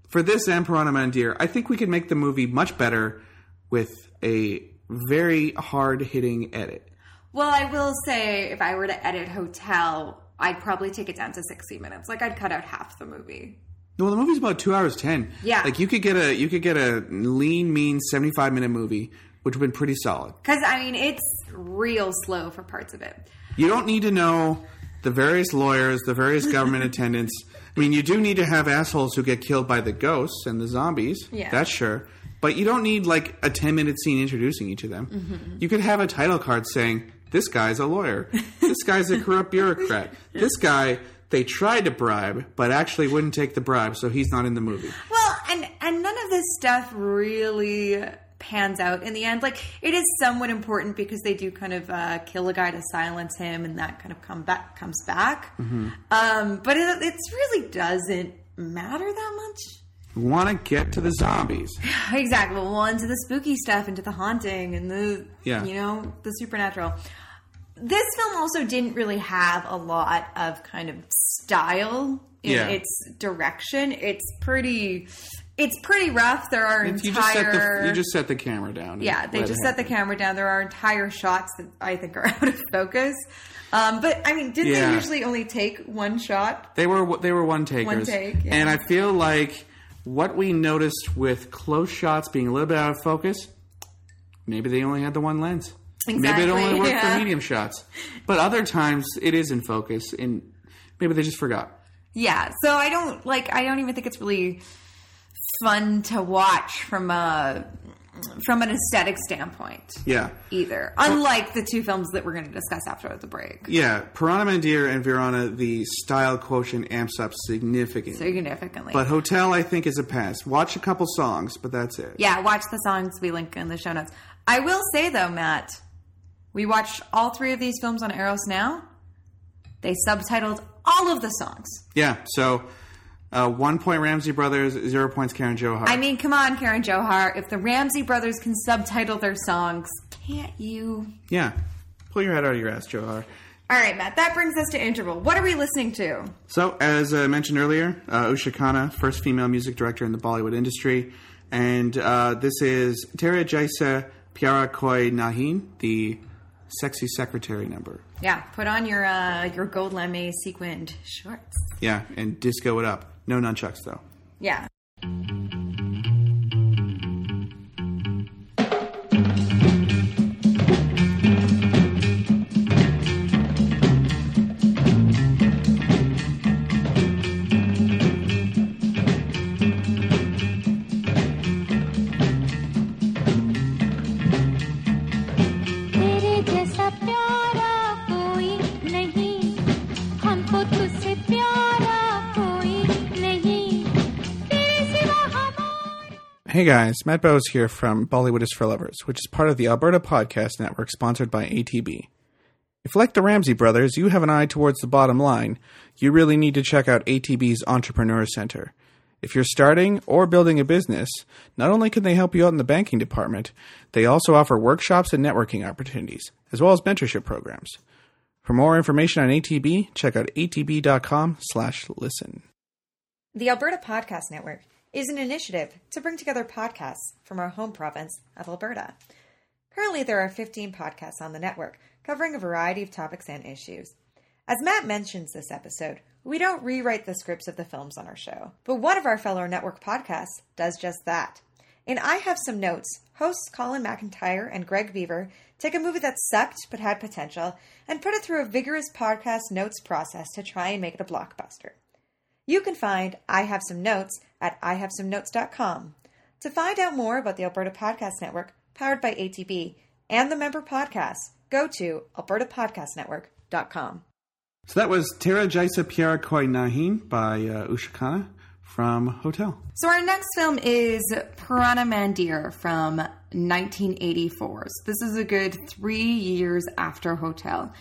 For this and Purana Mandir, I think we could make the movie much better with a very hard hitting edit. Well, I will say, if I were to edit Hotel, I'd probably take it down to sixty minutes. Like I'd cut out half the movie. Well, the movie's about two hours ten. Yeah. like you could get a you could get a lean, mean seventy five minute movie, which would have been pretty solid. Because I mean, it's real slow for parts of it. You don't need to know the various lawyers, the various *laughs* government attendants. I mean, you do need to have assholes who get killed by the ghosts and the zombies. Yeah. That's sure. But you don't need like a 10 minute scene introducing each of them. Mm-hmm. You could have a title card saying, This guy's a lawyer. this guy's a corrupt bureaucrat. *laughs* This guy, they tried to bribe, but actually wouldn't take the bribe, so he's not in the movie. Well, and and none of this stuff really pans out in the end. Like it is somewhat important because they do kind of uh, kill a guy to silence him, and that kind of come back comes back. Mm-hmm. Um, but it, it really doesn't matter that much. We want to get to the zombies. *laughs* Exactly. Well, into the spooky stuff, into the haunting, and the Yeah. you know the supernatural. This film also didn't really have a lot of kind of style in Yeah. its direction. It's pretty, it's pretty rough. There are You entire. just, set the, you just set the camera down. yeah, they just set the camera down. There are entire shots that I think are *laughs* out of focus. Um, but I mean, didn't Yeah. they usually only take one shot? They were they were one takers, One take, yeah. and I feel like what we noticed with close shots being a little bit out of focus, maybe they only had the one lens. maybe it only worked yeah. for medium shots, but other times it is in focus, and maybe they just forgot. Yeah, so I don't like. I don't even think it's really fun to watch from a from an aesthetic standpoint Yeah, either. Unlike the two films that we're going to discuss after the break, yeah. Purana Mandir and Virana, the style quotient amps up significantly. significantly. but Hotel, I think, is a pass. Watch a couple songs, but that's it. yeah, watch the songs we link in the show notes. I will say though, Matt, we watched all three of these films on Eros Now. They subtitled all of the songs. Yeah. So, uh, one point Ramsay Brothers, zero points Karan Johar. I mean, come on, Karan Johar. If the Ramsay brothers can subtitle their songs, can't you? yeah. Pull your head out of your ass, Johar. All right, Matt, that brings us to Interval. What are we listening to? So, as I mentioned earlier, uh, Usha Khanna, first female music director in the Bollywood industry, and uh, this is Tera Jaisa Pyara Koi Nahin, the sexy secretary number. Yeah, put on your uh, your gold lame sequined shorts. Yeah, and disco it up. No nunchucks though. Yeah. Guys, Matt Bose here from Bollywood is for Lovers, which is part of the Alberta Podcast Network sponsored by ATB. If, like the Ramsay brothers, you have an eye towards the bottom line, you really need to check out ATB's Entrepreneur Center. If you're starting or building a business, not only can they help you out in the banking department, they also offer workshops and networking opportunities, as well as mentorship programs. For more information on ATB, check out atb.com slash listen. The Alberta Podcast Network is an initiative to bring together podcasts from our home province of Alberta. Currently, there are 15 podcasts on the network covering a variety of topics and issues. As Matt mentions this episode, we don't rewrite the scripts of the films on our show, but one of our fellow network podcasts does just that. In I Have Some Notes, hosts Colin McIntyre and Greg Beaver take a movie that sucked but had potential and put it through a vigorous podcast notes process to try and make it a blockbuster. You can find I Have Some Notes at IHaveSomeNotes.com. To find out more about the Alberta Podcast Network, powered by ATB, and the member podcasts, go to albertapodcastnetwork.com. So that was Tera Jaisa Pyara Koi Nahin by uh, Usha Khanna from Hotel. So our next film is Purana Mandir from 1984. So this is a good three years after Hotel.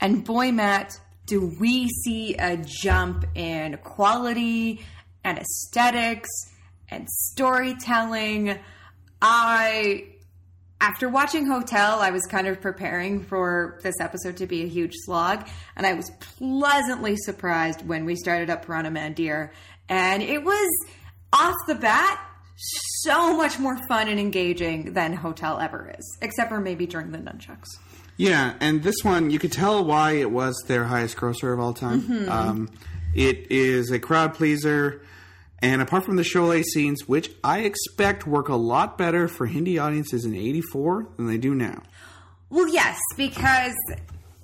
And boy, Matt, do we see a jump in quality and aesthetics and storytelling. I after watching Hotel, I was kind of preparing for this episode to be a huge slog, and I was pleasantly surprised when we started up Purana Mandir, and it was off the bat so much more fun and engaging than Hotel ever is, except for maybe during the nunchucks. Yeah, and this one you could tell why it was their highest grosser of all time. Um, it is a crowd pleaser, and apart from the Sholay scenes, which I expect work a lot better for Hindi audiences in '84 than they do now. Well, yes, because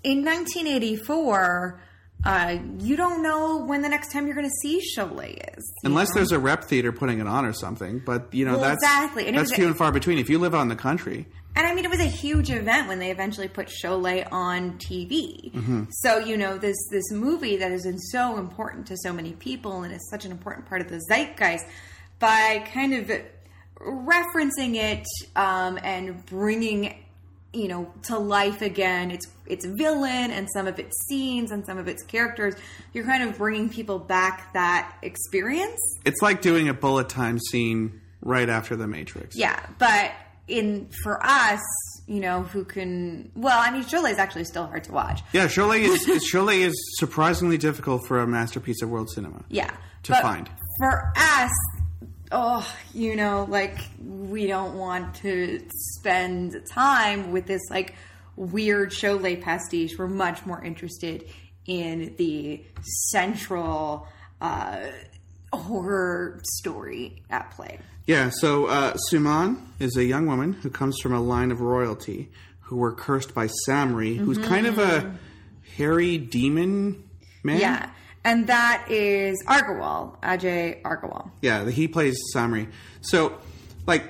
in 1984, uh, you don't know when the next time you're going to see Sholay is. Unless know? there's a rep theater putting it on or something, but you know Well, that's exactly, and that's few and far between. If you live out in the country, And I mean, it was a huge event when they eventually put Sholay on TV. Mm-hmm. So you know, this this movie that been so important to so many people and is such an important part of the zeitgeist, by kind of referencing it um, and bringing you know to life again its its villain and some of its scenes and some of its characters you're kind of bringing people back that experience it's like doing a bullet time scene right after the Matrix. yeah, but in for us, you know, who can well, I mean, Sholay is actually still hard to watch. Yeah, Sholay is *laughs* Sholay is surprisingly difficult for a masterpiece of world cinema. Yeah, To find. for us. Oh, you know, like we don't want to spend time with this like weird Sholay pastiche. We're much more interested in the central uh, horror story at play. Yeah, so uh, Suman is a young woman who comes from a line of royalty who were cursed by Samri, who's kind of a hairy demon man. Yeah. And that is Argawal, Ajay Argawal. Yeah, he plays Samri. So, like,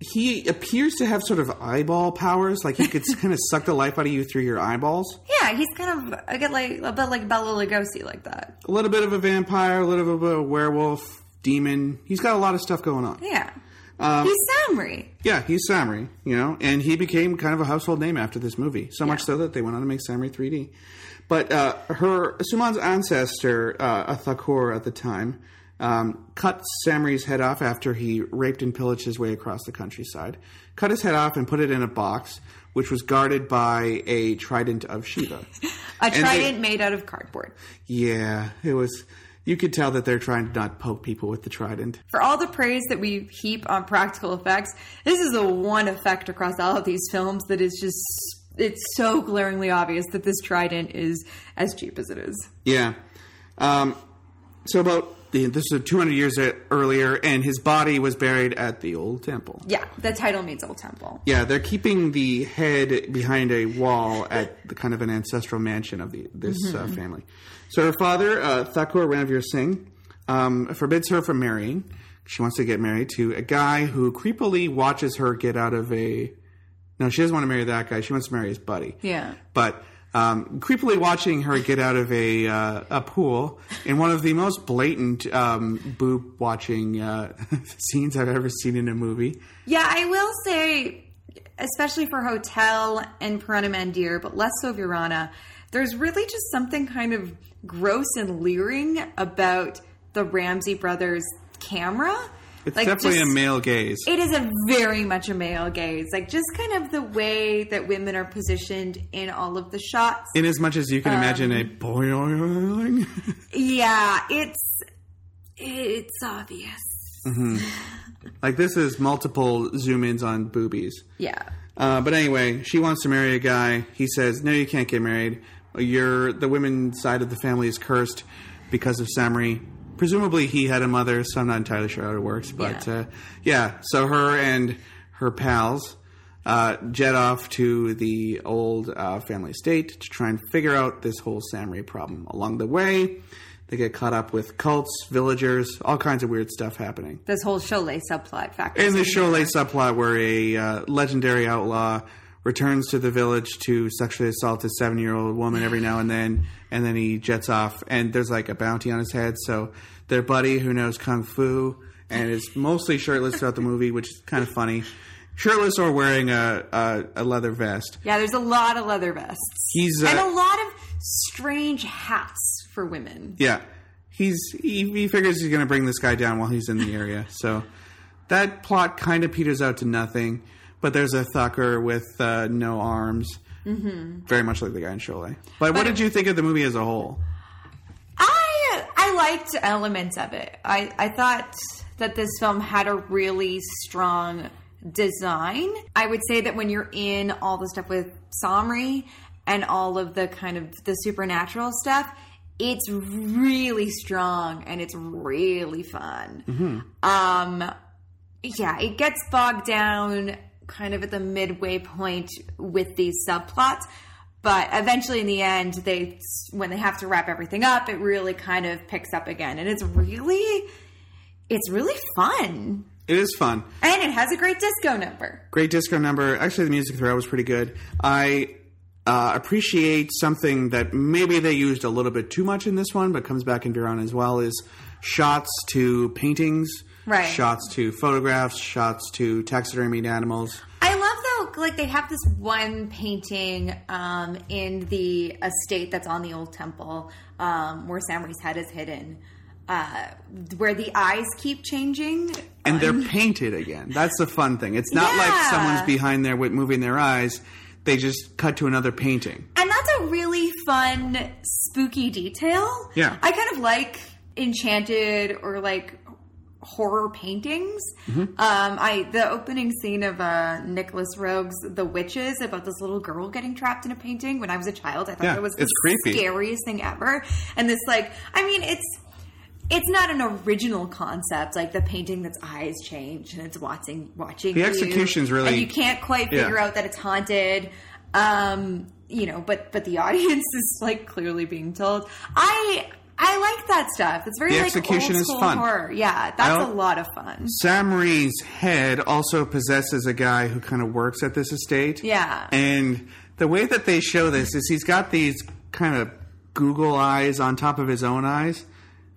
he appears to have sort of eyeball powers. Like, he could *laughs* kind of suck the life out of you through your eyeballs. Yeah, he's kind of I get like a bit like Bela Lugosi like that. A little bit of a vampire, a little bit of a werewolf, demon. He's got a lot of stuff going on. Yeah. Um, he's Samri. Yeah, he's Samri, you know, and he became kind of a household name after this movie. So much so that they went on to make Samri 3D. But uh, her Suman's ancestor, uh, a Thakur at the time, um, cut Samri's head off after he raped and pillaged his way across the countryside. Cut his head off and put it in a box, which was guarded by a trident of Shiva. *laughs* A they- trident made out of cardboard. yeah, it was. You could tell that they're trying to not poke people with the trident. For all the praise that we heap on practical effects, this is the one effect across all of these films that is just it's so glaringly obvious that this trident is as cheap as it is. Yeah. Um, so about this is 200 years earlier, and his body was buried at the old temple. Yeah, the title means old temple. Yeah, they're keeping the head behind a wall at the kind of an ancestral mansion of the, this uh, family. So her father, uh, Thakur Ranveer Singh, um, forbids her from marrying. She wants to get married to a guy who creepily watches her get out of a. No, she doesn't want to marry that guy. She wants to marry his buddy. Yeah. But um, creepily watching her get out of a uh, a pool in one of the most blatant um, boob watching uh, *laughs* scenes I've ever seen in a movie. Yeah, I will say, especially for Hotel and Purana Mandir, but less so Virana, there's really just something kind of gross and leering about the Ramsay brothers camera. It's Like, definitely just- a male gaze. It is a very much a male gaze, like just kind of the way that women are positioned in all of the shots. in as much as you can imagine Um, a boing. *laughs* Yeah, it's it's obvious. like this is multiple zoom ins on boobies. Yeah. Uh, but anyway, she wants to marry a guy. He says, "No, you can't get married. You're the women's side of the family is cursed because of Samri. Presumably, he had a mother, so I'm not entirely sure how it works. But Yeah. uh, yeah, so her and her pals uh, jet off to the old uh, family estate to try and figure out this whole Samri problem. Along the way, they get caught up with cults, villagers, all kinds of weird stuff happening. This whole Sholay subplot factors In the Sholay subplot, where a uh, legendary outlaw returns to the village to sexually assault a seven-year-old woman every now and then, and then he jets off, and there's like a bounty on his head. So their buddy who knows kung fu and is mostly shirtless throughout the movie, which is kind of funny. Shirtless or wearing a, a, a leather vest. Yeah, there's a lot of leather vests. He's, uh, and a lot of strange hats for women. Yeah, he's he, he figures he's going to bring this guy down while he's in the area. So that plot kind of peters out to nothing. But there's a Thakur with uh, no arms, mm-hmm. very much like the guy in Sholay. But, what did you think of the movie as a whole? I I liked elements of it. I I thought that this film had a really strong design. I would say that when you're in all the stuff with Samri and all of the kind of the supernatural stuff, it's really strong and it's really fun. Um yeah, it gets bogged down kind of at the midway point with these subplots. But eventually, in the end, they when they have to wrap everything up, it really kind of picks up again, and it's really, it's really fun, It is fun. and it has a great disco number. Great disco number. Actually, the music throughout was pretty good. I uh, appreciate something that maybe they used a little bit too much in this one, but comes back in Virana as well, is shots to paintings, Right. shots to photographs, shots to taxidermied animals. I love though, like they have this one painting um, in the estate that's on the old temple um, where Samri's head is hidden, uh, where the eyes keep changing. and they're *laughs* painted again. That's the fun thing. It's not like someone's behind there with moving their eyes. They just cut to another painting. And that's a really fun, spooky detail. Yeah. I kind of like enchanted or like horror paintings. Mm-hmm. Um, I the opening scene of uh, Nicolas Roeg's The Witches about this little girl getting trapped in a painting. When I was a child, I thought Yeah, it was the creepy. scariest thing ever. And this, like, I mean, it's it's not an original concept like the painting that's eyes change and it's watching watching The you, execution's really- and you can't quite Yeah. figure out that it's haunted um you know but but the *laughs* audience is like clearly being told i i like that stuff it's very The like execution old is school fun. horror yeah that's a lot of fun Sam head also possesses a guy who kind of works at this estate. Yeah. And the way that they show this is he's got these kind of Google eyes on top of his own eyes.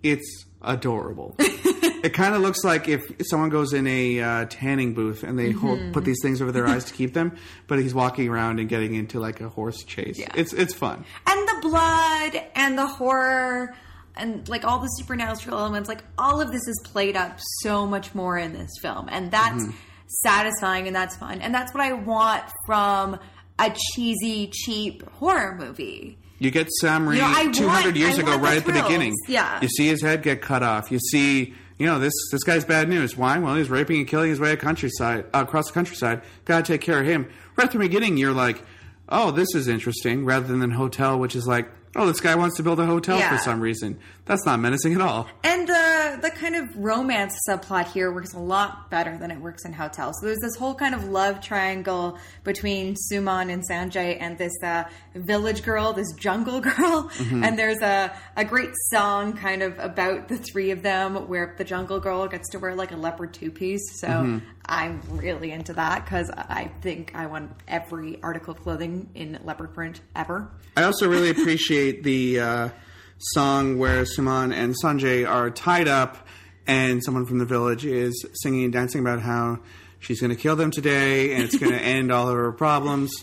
It's adorable. *laughs* it kind of looks like if someone goes in a uh, tanning booth and they Mm-hmm. put these things over their eyes to keep them, but he's walking around and getting into like a horse chase. Yeah. It's it's fun. and the blood and the horror and like all the supernatural elements like all of this is played up so much more in this film and that's Mm-hmm. satisfying and that's fun and that's what i want from a cheesy cheap horror movie You get Samri know, 200 want- years I ago, want the right at the beginning. Yeah. You see his head get cut off. You see, you know, this this guy's bad news. Why? Well, he's raping and killing his way countryside, uh, across the countryside. Got to take care of him. Right at the beginning, you're like, oh, this is interesting, rather than hotel, which is like, oh, this guy wants to build a hotel Yeah. for some reason. That's not menacing at all. And the the kind of romance subplot here works a lot better than it works in Hotel. So there's this whole kind of love triangle between Suman and Sanjay and this uh, village girl, this jungle *laughs* girl. And there's a a great song kind of about the three of them where the jungle girl gets to wear like a leopard two piece. So I'm really into that because I think I want every article of clothing in leopard print ever. I also really appreciate the uh, song where Suman and Sanjay are tied up, and someone from the village is singing and dancing about how she's going to kill them today, and it's going *laughs* to end all of her problems.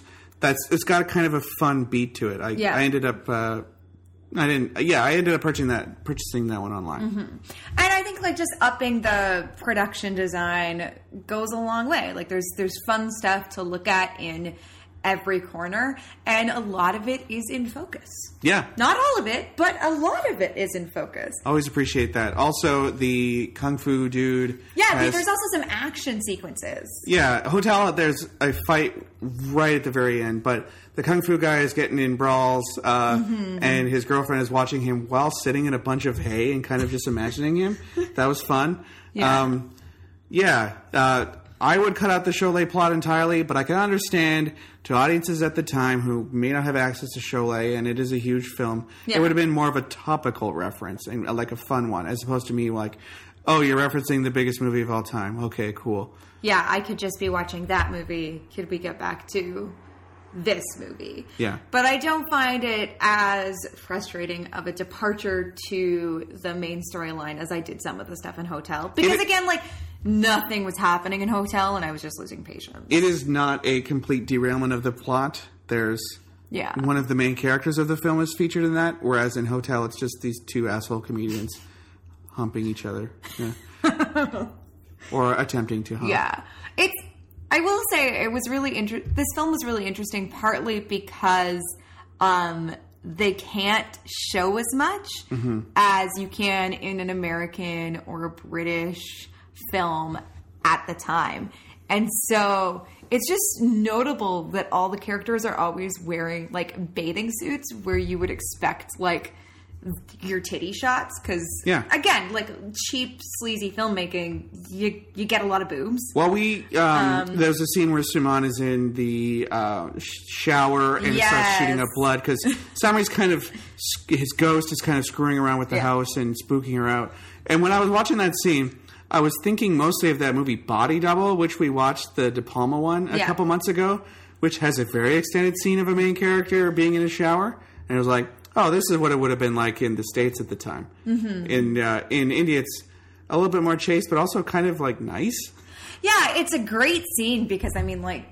That's it's got a kind of a fun beat to it. I, Yeah. I ended up uh, I didn't. Yeah, I ended up purchasing that purchasing that one online. And I think like just upping the production design goes a long way. Like there's there's fun stuff to look at in every corner, and a lot of it is in focus. Yeah, Not all of it, but a lot of it is in focus. always appreciate that. Also, the kung fu dude. Yeah, has- there's also some action sequences. Yeah, hotel. There's a fight right at the very end, but the kung fu guy is getting in brawls, uh, Mm-hmm. and his girlfriend is watching him while sitting in a bunch of hay and kind of just imagining him. *laughs* That was fun. Yeah. Um, yeah, uh, I would cut out the Sholay plot entirely, but I can understand to audiences at the time who may not have access to Sholay, and it is a huge film. Yeah. It would have been more of a topical reference and uh, like a fun one, as opposed to me like, oh, you're referencing the biggest movie of all time. Okay, cool. Yeah, I could just be watching that movie. Could we get back to this movie? Yeah. But I don't find it as frustrating of a departure to the main storyline as I did some of the stuff in Hotel. Because It- again, like nothing was happening in Hotel and I was just losing patience. it is not a complete derailment of the plot. There's Yeah. one of the main characters of the film is featured in that, whereas in Hotel it's just these two asshole comedians humping each other, yeah. *laughs* or attempting to hump. Yeah. It's I will say it was really interesting. this film was really interesting partly because um they can't show as much as you can in an American or a British film at the time. And so it's just notable that all the characters are always wearing like bathing suits where you would expect like your titty shots because Yeah. again like cheap sleazy filmmaking you you get a lot of boobs Well, we um, there's a scene where Suman is in the uh, shower and starts shooting up blood because *laughs* Samri's kind of his ghost is kind of screwing around with the Yeah. house and spooking her out. And when I was watching that scene, I was thinking mostly of that movie Body Double, which we watched the De Palma one a Yeah. couple months ago, which has a very extended scene of a main character being in a shower, and it was like, oh, this is what it would have been like in the states at the time. Mm-hmm. In uh, in India, it's a little bit more chaste, but also kind of like nice. yeah it's a great scene because i mean like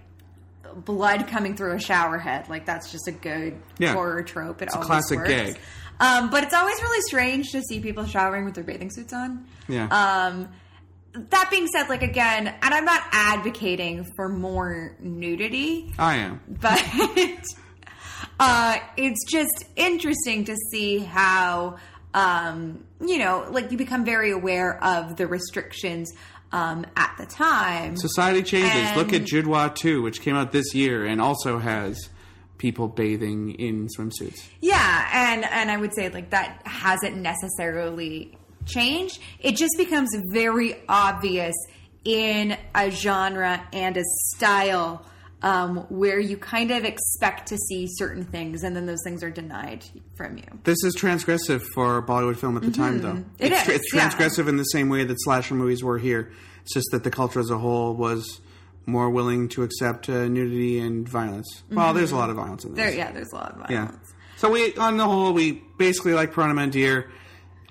blood coming through a shower head like that's just a good Yeah. horror trope it a always classic works. gag. um, but it's always really strange to see people showering with their bathing suits on Yeah. um, that being said like again and i'm not advocating for more nudity I am. but *laughs* uh, it's just interesting to see how um, you know like you become very aware of the restrictions um, at the time Society changes. Look at And- Judwaa 2, which came out this year and also has people bathing in swimsuits. yeah and and i would say like that hasn't necessarily changed it just becomes very obvious in a genre and a style um, where you kind of expect to see certain things and then those things are denied from you This is transgressive for Bollywood film at the time, though. Mm-hmm. It it's, is, it's yeah. transgressive in the same way that slasher movies were here. It's just that the culture as a whole was more willing to accept uh, nudity and violence. Well, there's a lot of violence in this. Mm-hmm. there yeah there's a lot of violence. Yeah. So we, on the whole, we basically like Purana Mandir.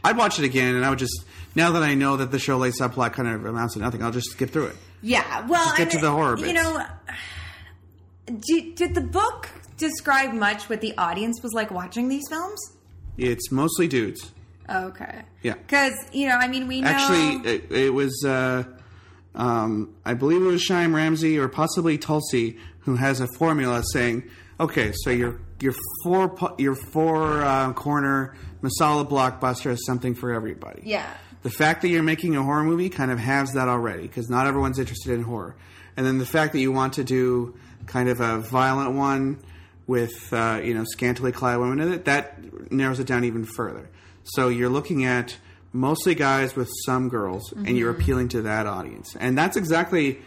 I'd watch it again, and I would just now that I know that the show Sholay subplot kind of amounts to nothing, I'll just skip through it. Yeah, well, Just get and to the horror You bits. know, did, did the book describe much what the audience was like watching these films? It's mostly dudes. Okay. Yeah. Because you know, I mean, we know. Actually, it, it was, uh, um, I believe it was Shyam Ramsay or possibly Tulsi who has a formula saying, okay, so your your four your four uh, corner masala blockbuster is something for everybody. yeah. The fact that you're making a horror movie kind of halves that already because not everyone's interested in horror. And then the fact that you want to do kind of a violent one with uh, you know scantily clad women in it that narrows it down even further. So you're looking at mostly guys with some girls, and you're appealing to that audience, and that's exactly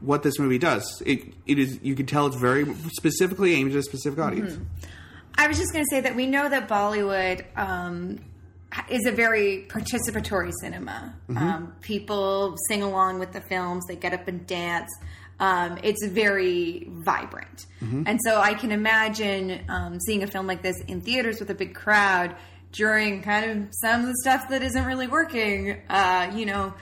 what this movie does. It it is you can tell it's very specifically aimed at a specific audience. I was just going to say that we know that Bollywood um, is a very participatory cinema. Um, people sing along with the films, they get up and dance. Um, it's very vibrant. And so I can imagine um, seeing a film like this in theaters with a big crowd during kind of some of the stuff that isn't really working. Uh, you know,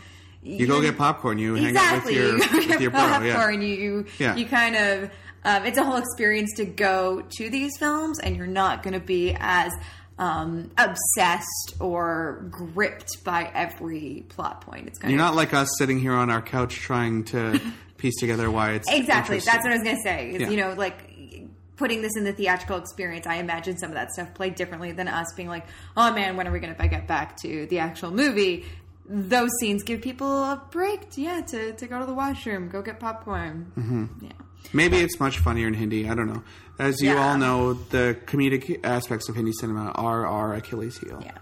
You go get popcorn, you exactly. hang out with *laughs* your, you go with get your bro. Yeah. popcorn. You you, Yeah. you kind of um, it's a whole experience to go to these films, and you're not going to be as um, obsessed or gripped by every plot point. It's kind You're not like us sitting here on our couch trying to *laughs* piece together why it's exactly. That's what I was gonna say. Is, Yeah. You know, like putting this in the theatrical experience. I imagine some of that stuff played differently than us being like, "Oh man, when are we gonna get back to the actual movie?" Those scenes give people a break, yeah, to, to go to the washroom, go get popcorn. Mm-hmm. Yeah. Maybe it's much funnier in Hindi. I don't know. As you Yeah. all know, the comedic aspects of Hindi cinema are our Achilles heel. Yeah.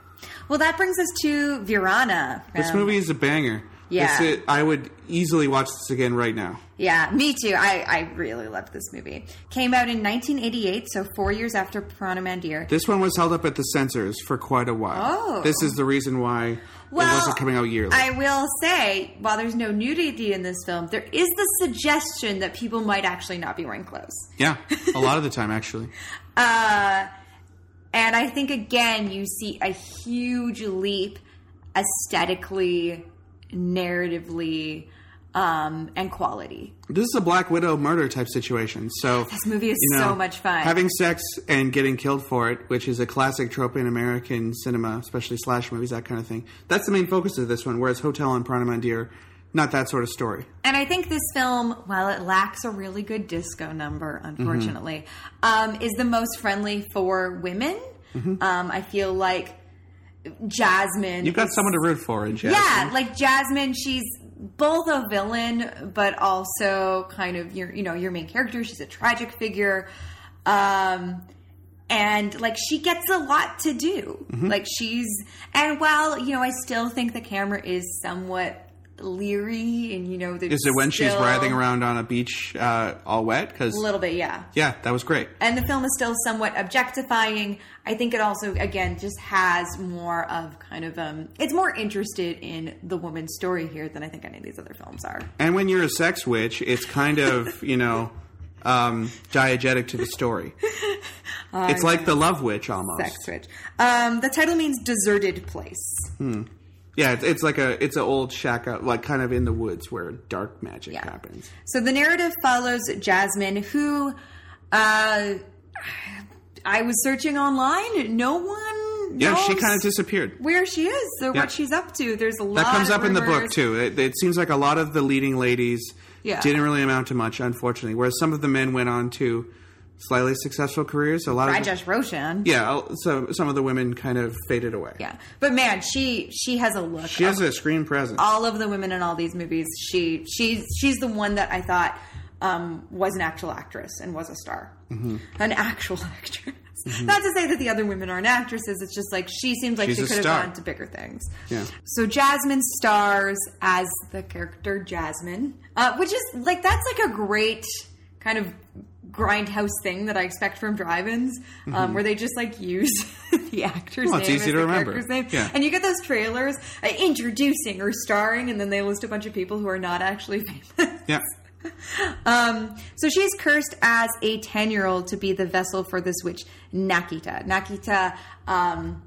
Well, that brings us to Virana. This um, movie is a banger. Yeah. Is- I would easily watch this again right now. Yeah, me too. I, I really loved this movie. Came out in 1988, so four years after Purana Mandir. This one was held up at the censors for quite a while. Oh. This is the reason why Well, it wasn't coming out yearly. I will say, while there's no nudity in this film, there is the suggestion that people might actually not be wearing clothes. yeah, a lot of the *laughs* time, actually. Uh, and I think, again, you see a huge leap aesthetically, narratively, um, and quality. This is a Black Widow murder type situation. So This movie is you know, so much fun. Having sex and getting killed for it, which is a classic trope in American cinema, especially slash movies, that kind of thing. That's the main focus of this one. Whereas Hotel and Purana Mandir, not that sort of story. And I think this film, while it lacks a really good disco number, unfortunately, um, is the most friendly for women. Um, I feel like Jasmine. You've got someone to root for in Jasmine. Yeah, like Jasmine, she's both a villain, but also kind of your, you know, your main character. She's a tragic figure. Um, and like she gets a lot to do. Mm-hmm. Like she's, and while, you know, I still think the camera is somewhat leery and, you know, Is it when she's writhing around on a beach uh, all wet? Because A little bit, yeah. yeah, that was great. And the film is still somewhat objectifying. I think it also, again, just has more of kind of um, it's more interested in the woman's story here than I think any of these other films are. And when you're a sex witch, it's kind of *laughs* you know um, diegetic to the story. *laughs* it's like the love witch almost. Sex switch. Um, the title means deserted place. Yeah, it's, it's like a it's an old shack out, like kind of in the woods where dark magic Yeah. happens. So the narrative follows Jasmine, who uh, I was searching online. No one. Yeah, she kind of disappeared. where she is or Yeah. what she's up to. There's a lot That comes up in the book too. It, it seems like a lot of the leading ladies Yeah. didn't really amount to much, unfortunately. Whereas some of the men went on to slightly successful careers. A lot of Rakesh Roshan. yeah, so some of the women kind of faded away. Yeah, but man, she she has a look. She has a screen presence. all of the women in all these movies. She she's she's the one that I thought um, was an actual actress and was a star, Mm-hmm. an actual *laughs* actress. Not to say that the other women aren't actresses. It's just like she seems like She's she could have gone to bigger things. Yeah. So Jasmine stars as the character Jasmine, uh, which is like that's like a great kind of grindhouse thing that I expect from drive-ins, um, where they just like use *laughs* the actor's Mm-hmm. Well, it's name easy as to the remember. character's name, Yeah. and you get those trailers uh, introducing or starring, and then they list a bunch of people who are not actually famous. yeah. *laughs* Um, so she's cursed as a 10 year old to be the vessel for this witch, Nakita. Nakita um,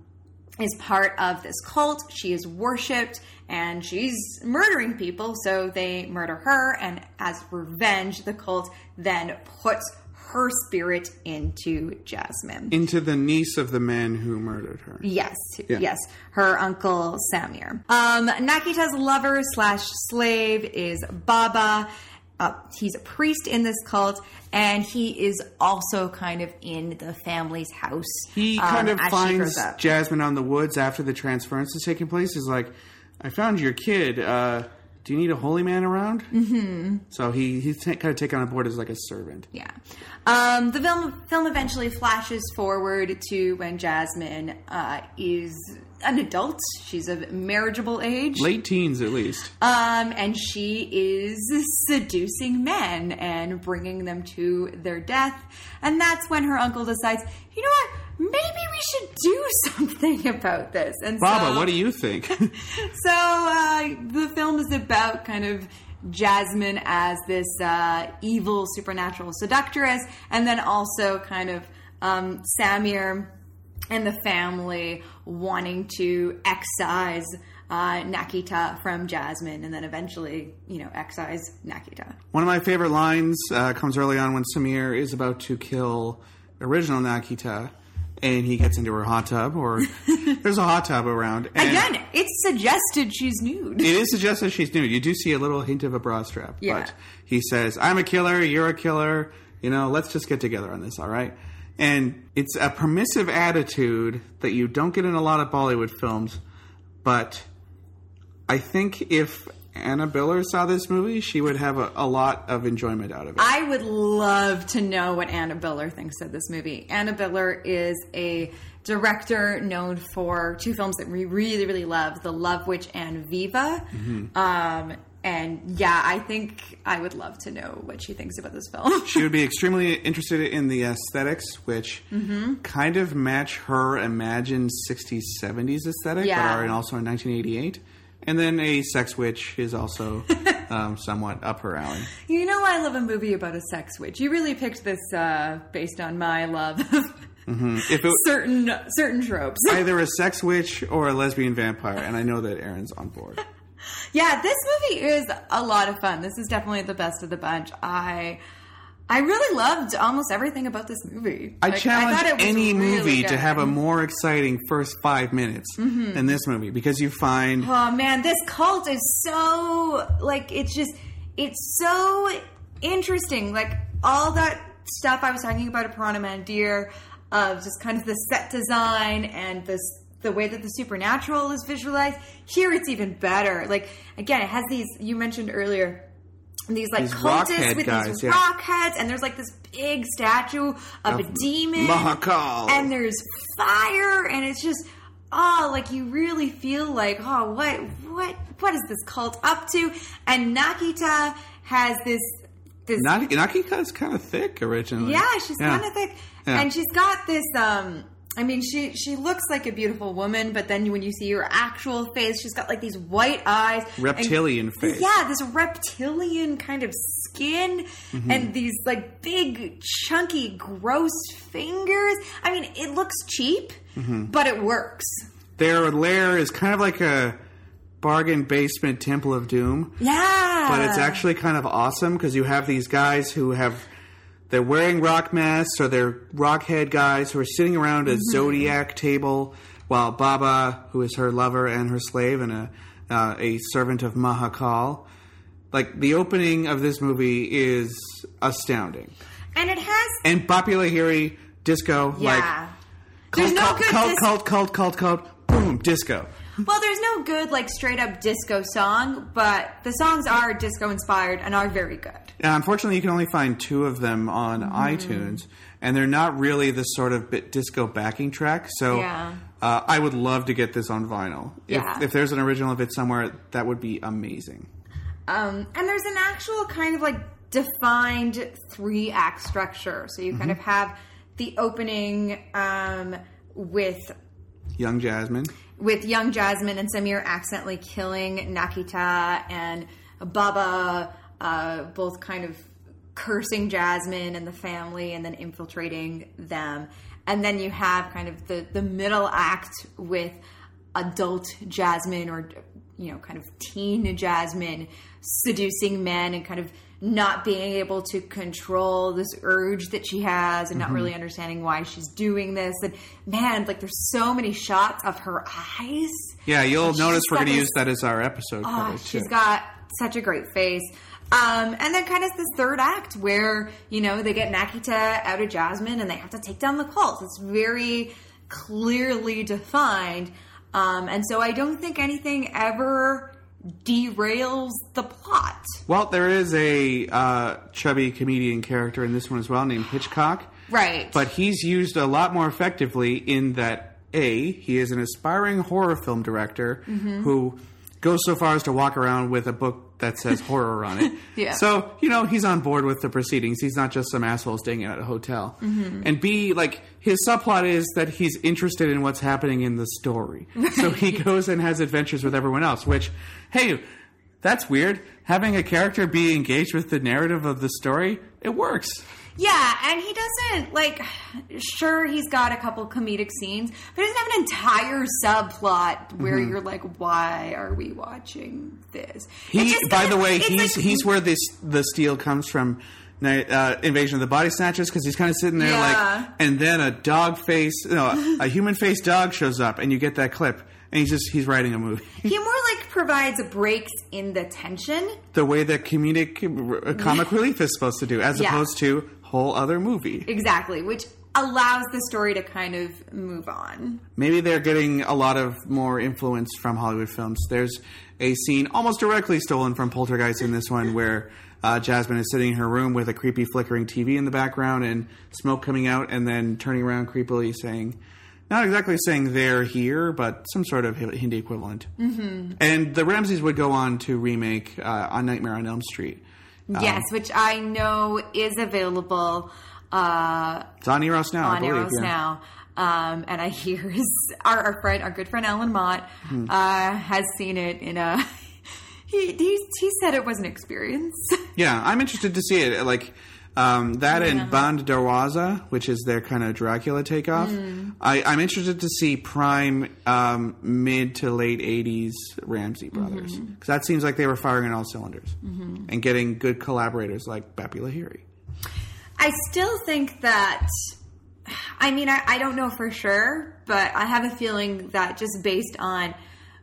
is part of this cult. She is worshipped and she's murdering people. So they murder her, and as revenge, the cult then puts her spirit into Jasmine. Into the niece of the man who murdered her. Yes, Yeah. yes. Her uncle Samir. Um, Nakita's lover slash slave is Baba. Uh, he's a priest in this cult, and he is also kind of in the family's house. He um, kind of finds. Jasmine on the woods after the transference is taking place. Is like, I found your kid. Uh, do you need a holy man around? Mm-hmm. So he he's ta- kind of taken on board as like a servant. Yeah. Um, the film film eventually flashes forward to when Jasmine uh, is an adult. She's of marriageable age. Late teens, at least. Um, and she is seducing men and bringing them to their death. And that's when her uncle decides, you know what? Maybe we should do *laughs* something about this. And Baba, so, what do you think? *laughs* So uh, the film is about kind of Jasmine as this uh, evil supernatural seductress, and then also kind of um, Samir and the family wanting to excise uh, Nakita from Jasmine, and then eventually, you know, excise Nakita. One of my favorite lines uh, comes early on when Samir is about to kill original Nakita, and he gets into her hot tub, or *laughs* there's a hot tub around. And Again, it's suggested she's nude. it is suggested she's nude. You do see a little hint of a bra strap. Yeah. But he says, I'm a killer, you're a killer, you know, let's just get together on this, all right? And it's a permissive attitude that you don't get in a lot of Bollywood films, but I think if Anna Biller saw this movie, she would have a, a lot of enjoyment out of it. I would love to know what Anna Biller thinks of this movie. Anna Biller is a director known for two films that we really, really love The Love Witch and Viva. Um, and yeah, I think I would love to know what she thinks about this film. *laughs* she would be extremely interested in the aesthetics, which Mm-hmm. kind of match her imagined 60s, 70s aesthetic, Yeah. but are also in 1988. And then a sex witch is also *laughs* um, somewhat up her alley. you know, I love a movie about a sex witch. You really picked this uh, based on my love of If it certain certain tropes. *laughs* either a sex witch or a lesbian vampire, and I know that Aaron's on board. *laughs* Yeah, this movie is a lot of fun. This is definitely the best of the bunch. I I really loved almost everything about this movie. I Like, challenge was any really movie to good. Mm-hmm. have a more exciting first five minutes than this movie because you find Oh man, this cult is so like it's just it's so interesting. Like all that stuff I was talking about at Purana Mandir of just kind of the set design and this the way that the supernatural is visualized. Here it's even better. Like again, it has these you mentioned earlier these like These cultists with guys, these yeah. rock heads, and there's like this big statue of, a demon, Mahakal. and there's fire, and it's just oh, like you really feel like oh, what what what is this cult up to? And Nakita has this this Naki- Nakita's kind of thick originally. yeah, she's Yeah. kind of thick, Yeah. and she's got this. um I mean, she she looks like a beautiful woman, but then when you see her actual face, she's got like these white eyes, and- Reptilian face. Yeah, this reptilian kind of skin, Mm-hmm. and these like big, chunky, gross fingers. I mean, it looks cheap, Mm-hmm. but it works. Their lair is kind of like a bargain basement Temple of Doom. Yeah, but it's actually kind of awesome because you have these guys who have they're wearing rock masks or they're rock head guys who are sitting around a zodiac table while Baba, who is her lover and her slave and a uh, a servant of Mahakal. Like the opening of this movie is astounding, and it has and Bappi Lahiri disco yeah. like There's cult, no cult, good cult, dis- cult, cult, cult, cult, boom, disco. Well, there's no good like straight up disco song, but the songs are disco inspired and are very good. Yeah, unfortunately, you can only find two of them on Mm-hmm. iTunes, and they're not really the sort of bit disco backing track. So, Yeah. uh, I would love to get this on vinyl. Yeah. If, if there's an original of it somewhere, that would be amazing. Um, and there's an actual kind of like defined three act structure. So you kind of have the opening um, with Young Jasmine. With young Jasmine and Samir accidentally killing Nakita and Baba, uh, both kind of cursing Jasmine and the family and then infiltrating them. And then you have kind of the, the middle act with adult Jasmine or, you know, kind of teen Jasmine seducing men and kind of not being able to control this urge that she has and not really understanding why she's doing this. And man, like there's so many shots of her eyes. Yeah, you'll She's notice we're going to use that as our episode Oh, cover, she's too. got such a great face. Um, and then kind of this third act where, you know, they get Nakita out of Jasmine and they have to take down the cult. It's very clearly defined. Um, and so I don't think anything ever derails the plot. Well, there is a uh, chubby comedian character in this one as well named Hitchcock. Right. But he's used a lot more effectively in that A, he is an aspiring horror film director Mm-hmm. who goes so far as to walk around with a book that says horror on it. *laughs* Yeah. So, you know, he's on board with the proceedings. He's not just some asshole staying at a hotel. Mm-hmm. And B, like, his subplot is that he's interested in what's happening in the story. So he goes and has adventures with everyone else, which, hey, that's weird. Having a character be engaged with the narrative of the story, it works. Yeah, and he doesn't like. Sure, he's got a couple comedic scenes, but he doesn't have an entire subplot where Mm-hmm. you're like, "Why are we watching this?" He, by kinda- the way, he's like- he's where this the steal comes from uh, Invasion of the Body Snatchers because he's kind of sitting there Yeah. like, and then a dog face, no, a human face dog shows up, and you get that clip, and he's just he's writing a movie. *laughs* He more like provides breaks in the tension. the way that comedic uh, comic relief is supposed to do, as Yeah. opposed to whole other movie. Exactly, which allows the story to kind of move on. Maybe they're getting a lot of more influence from Hollywood films. There's a scene almost directly stolen from Poltergeist in this one where uh, Jasmine is sitting in her room with a creepy flickering TV in the background and smoke coming out, and then turning around creepily saying, not exactly saying they're here, but some sort of Hindi equivalent. Mm-hmm. And the Ramsays would go on to remake uh, On Nightmare on Elm Street. Yes, which I know is available uh, It's on Eros now, I on. Eros yeah. now. Um, and I *laughs* hear his, our, our friend, our good friend Alan Mott, Hmm. uh, has seen it in a. *laughs* He, he he said it was an experience. *laughs* Yeah, I'm interested to see it. Like um, that and Band Darwaza, which is their kind of Dracula takeoff. Hmm. I, I'm interested to see prime um, mid to late '80s Ramsay brothers because Mm-hmm. that seems like they were firing on all cylinders and getting good collaborators like Bappi Lahiri. I still think that. I mean, I, I don't know for sure, but I have a feeling that just based on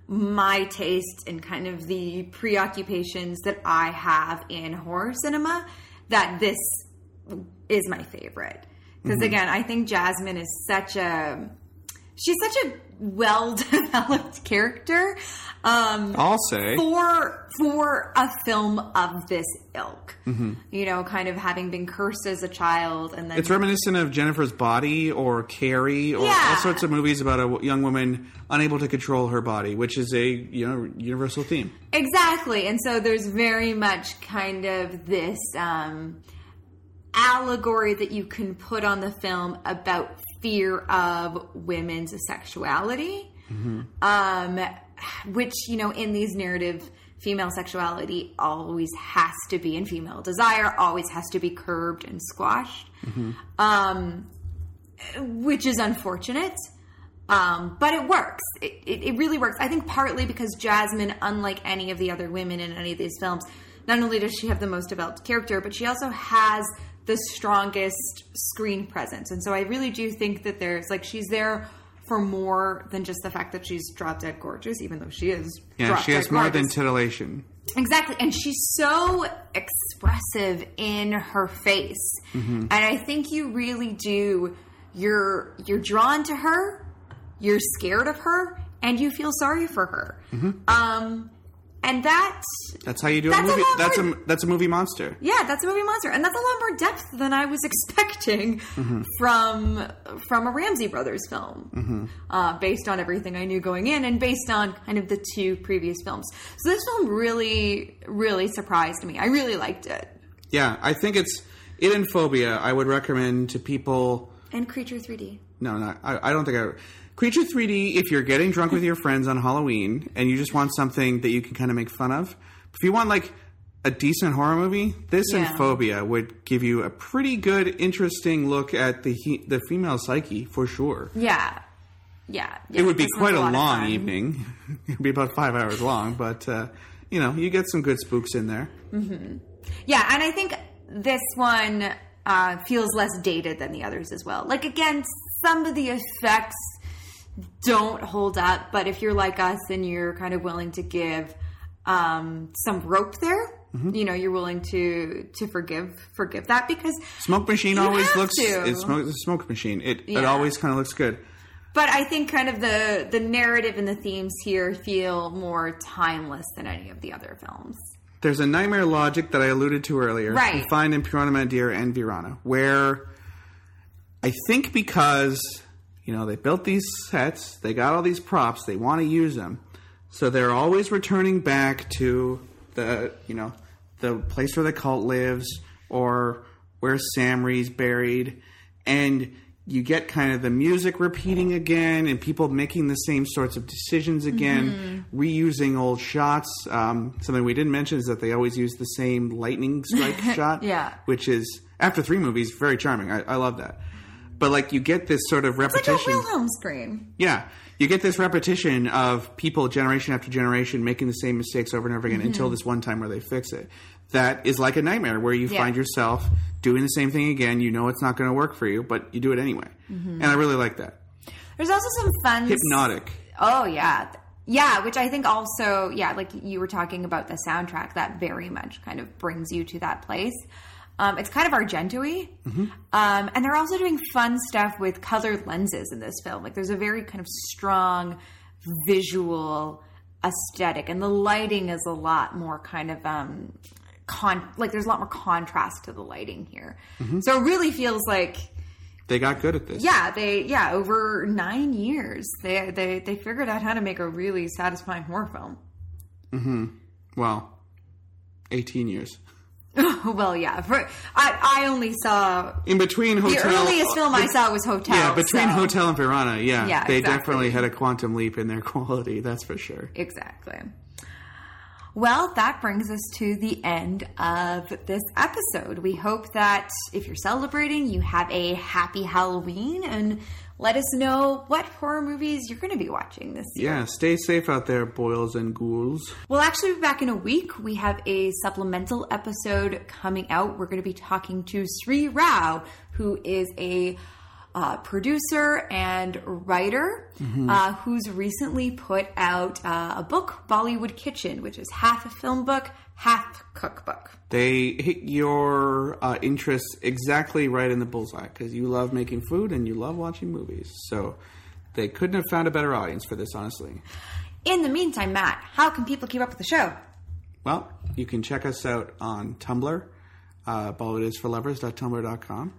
my taste and kind of the preoccupations that I have in horror cinema, that this is my favorite. Because again, I think Jasmine is such a. She's such a well developed character. Um, I'll say. for for a film of this ilk. You know, kind of having been cursed as a child, and then It's reminiscent of Jennifer's Body or Carrie or all sorts of movies about a young woman unable to control her body, which is a you know universal theme. exactly. And so there's very much kind of this um, allegory that you can put on the film about fear of women's sexuality, um, which you know in these narrative. Female sexuality always has to be, and female desire always has to be curbed and squashed. Um, which is unfortunate. Um, but it works. It, it, it really works. I think partly because Jasmine, unlike any of the other women in any of these films, not only does she have the most developed character, but she also has the strongest screen presence. And so I really do think that there's like she's there for more than just the fact that she's drop dead gorgeous, even though she is. Yeah, she has more gorgeous. than titillation. Exactly. And she's so expressive in her face. And I think you really do you're you're drawn to her, you're scared of her, and you feel sorry for her. Um and that That's how you do a a movie. lot that's more- a that's a movie monster. yeah, that's a movie monster, and that's a lot more depth than I was *laughs* expecting Mm-hmm. from from a Ramsay Brothers film, Mm-hmm. uh, based on everything I knew going in, and based on kind of the two previous films. So this film really, really surprised me. I really liked it. Yeah, I think it's it and phobia. I would recommend to people. And Creature 3D. No, no, I, I don't think I. Creature 3D. If you're getting drunk with your friends on Halloween and you just want something that you can kind of make fun of, if you want like a decent horror movie, this Yeah. and Phobia would give you a pretty good, interesting look at the he, the female psyche for sure. Yeah. Yeah. It would be quite a, of long evening. *laughs* It'd be about five hours long, but uh, you know, you get some good spooks in there. Yeah, and I think this one uh, feels less dated than the others as well. Like again, some of the effects don't hold up, but if you're like us and you're kind of willing to give um, some rope there, Mm-hmm. you know, you're willing to to forgive forgive that because Smoke machine always looks. to. It's smoke, smoke machine. It it always kind of looks good. But I think kind of the the narrative and the themes here feel more timeless than any of the other films. There's a nightmare logic that I alluded to earlier. Right. You find in Purana Mandir and Virana, where I think because you know they built these sets, they got all these props, they want to use them, so they're always returning back to the you know the place where the cult lives or where Samri's buried, and you get kind of the music repeating again and people making the same sorts of decisions again, reusing old shots. Um, something we didn't mention is that they always use the same lightning strike *laughs* shot, Yeah. which is after three movies very charming. I, I love that. But like you get this sort of repetition. It's like a Wilhelm scream. Yeah, you get this repetition of people generation after generation making the same mistakes over and over again Mm-hmm. until this one time where they fix it. That is like a nightmare where you Yeah. find yourself doing the same thing again. You know it's not going to work for you, but you do it anyway. Mm-hmm. And I really like that. There's also some fun Hypnotic. Oh yeah. Yeah, which I think also, yeah, like you were talking about the soundtrack, that very much kind of brings you to that place. Um, it's kind of Argento-y. Um, and they're also doing fun stuff with colored lenses in this film. Like there's a very kind of strong visual aesthetic, and the lighting is a lot more kind of um, con. Like there's a lot more contrast to the lighting here, so it really feels like They got good at this. yeah, they yeah over nine years they they they figured out how to make a really satisfying horror film. Mm-hmm. Well, 18 years. *laughs* well, yeah, for, I I only saw In between the earliest film I saw was Hotel. Yeah, between so- Hotel and Virana, yeah, Yeah, they exactly. definitely had a quantum leap in their *laughs* quality. That's for sure. Exactly. Well, that brings us to the end of this episode. We hope that if you're celebrating, you have a happy Halloween and let us know what horror movies you're going to be watching this year. Yeah, stay safe out there, boils and ghouls. We'll actually be back in a week. We have a supplemental episode coming out. We're going to be talking to Sri Rao, who is a uh, producer and writer uh, who's recently put out uh, a book, Bollywood Kitchen, which is half a film book, half cookbook. They hit your uh, interests exactly right in the bullseye because you love making food and you love watching movies. So they couldn't have found a better audience for this, honestly. In the meantime, Matt, how can people keep up with the show? Well, you can check us out on Tumblr, uh, bollywoodisforlovers.tumblr.com.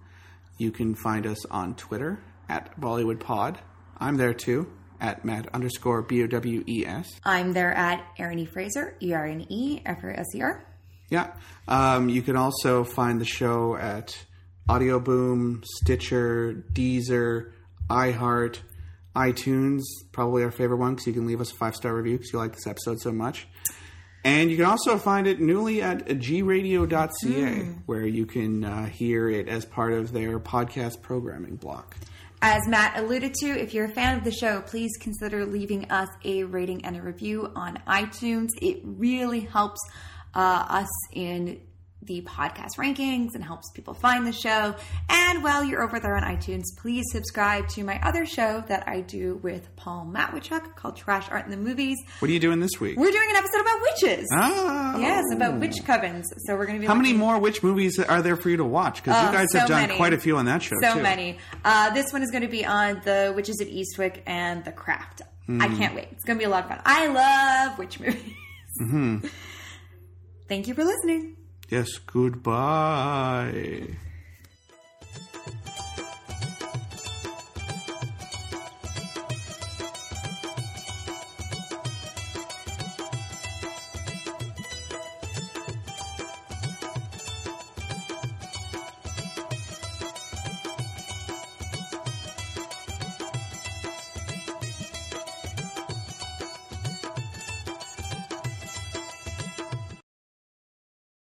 You can find us on Twitter at BollywoodPod. I'm there too, at Matt underscore B O W E S. I'm there at Erin E. Fraser, E R N E F R S E R. Yeah. Um, you can also find the show at Audio Boom, Stitcher, Deezer, iHeart, iTunes, probably our favorite one because you can leave us a five star review because you like this episode so much. And you can also find it newly at gradio.ca, where you can uh, hear it as part of their podcast programming block. As Matt alluded to, if you're a fan of the show, please consider leaving us a rating and a review on iTunes. It really helps uh, us in the podcast rankings and helps people find the show. And while you're over there on iTunes, please subscribe to my other show that I do with Paul Matwychuk called Trash Art in the Movies. What are you doing this week? We're doing an episode about witches. Oh. Yes, about witch covens. So we're going to be How many more witch movies are there for you to watch? Because Oh, you guys so have done many. quite a few on that show, So too. many. Uh, this one is going to be on the Witches of Eastwick and The Craft. I can't wait. It's going to be a lot of fun. I love witch movies. Hmm. *laughs* Thank you for listening. Yes, goodbye.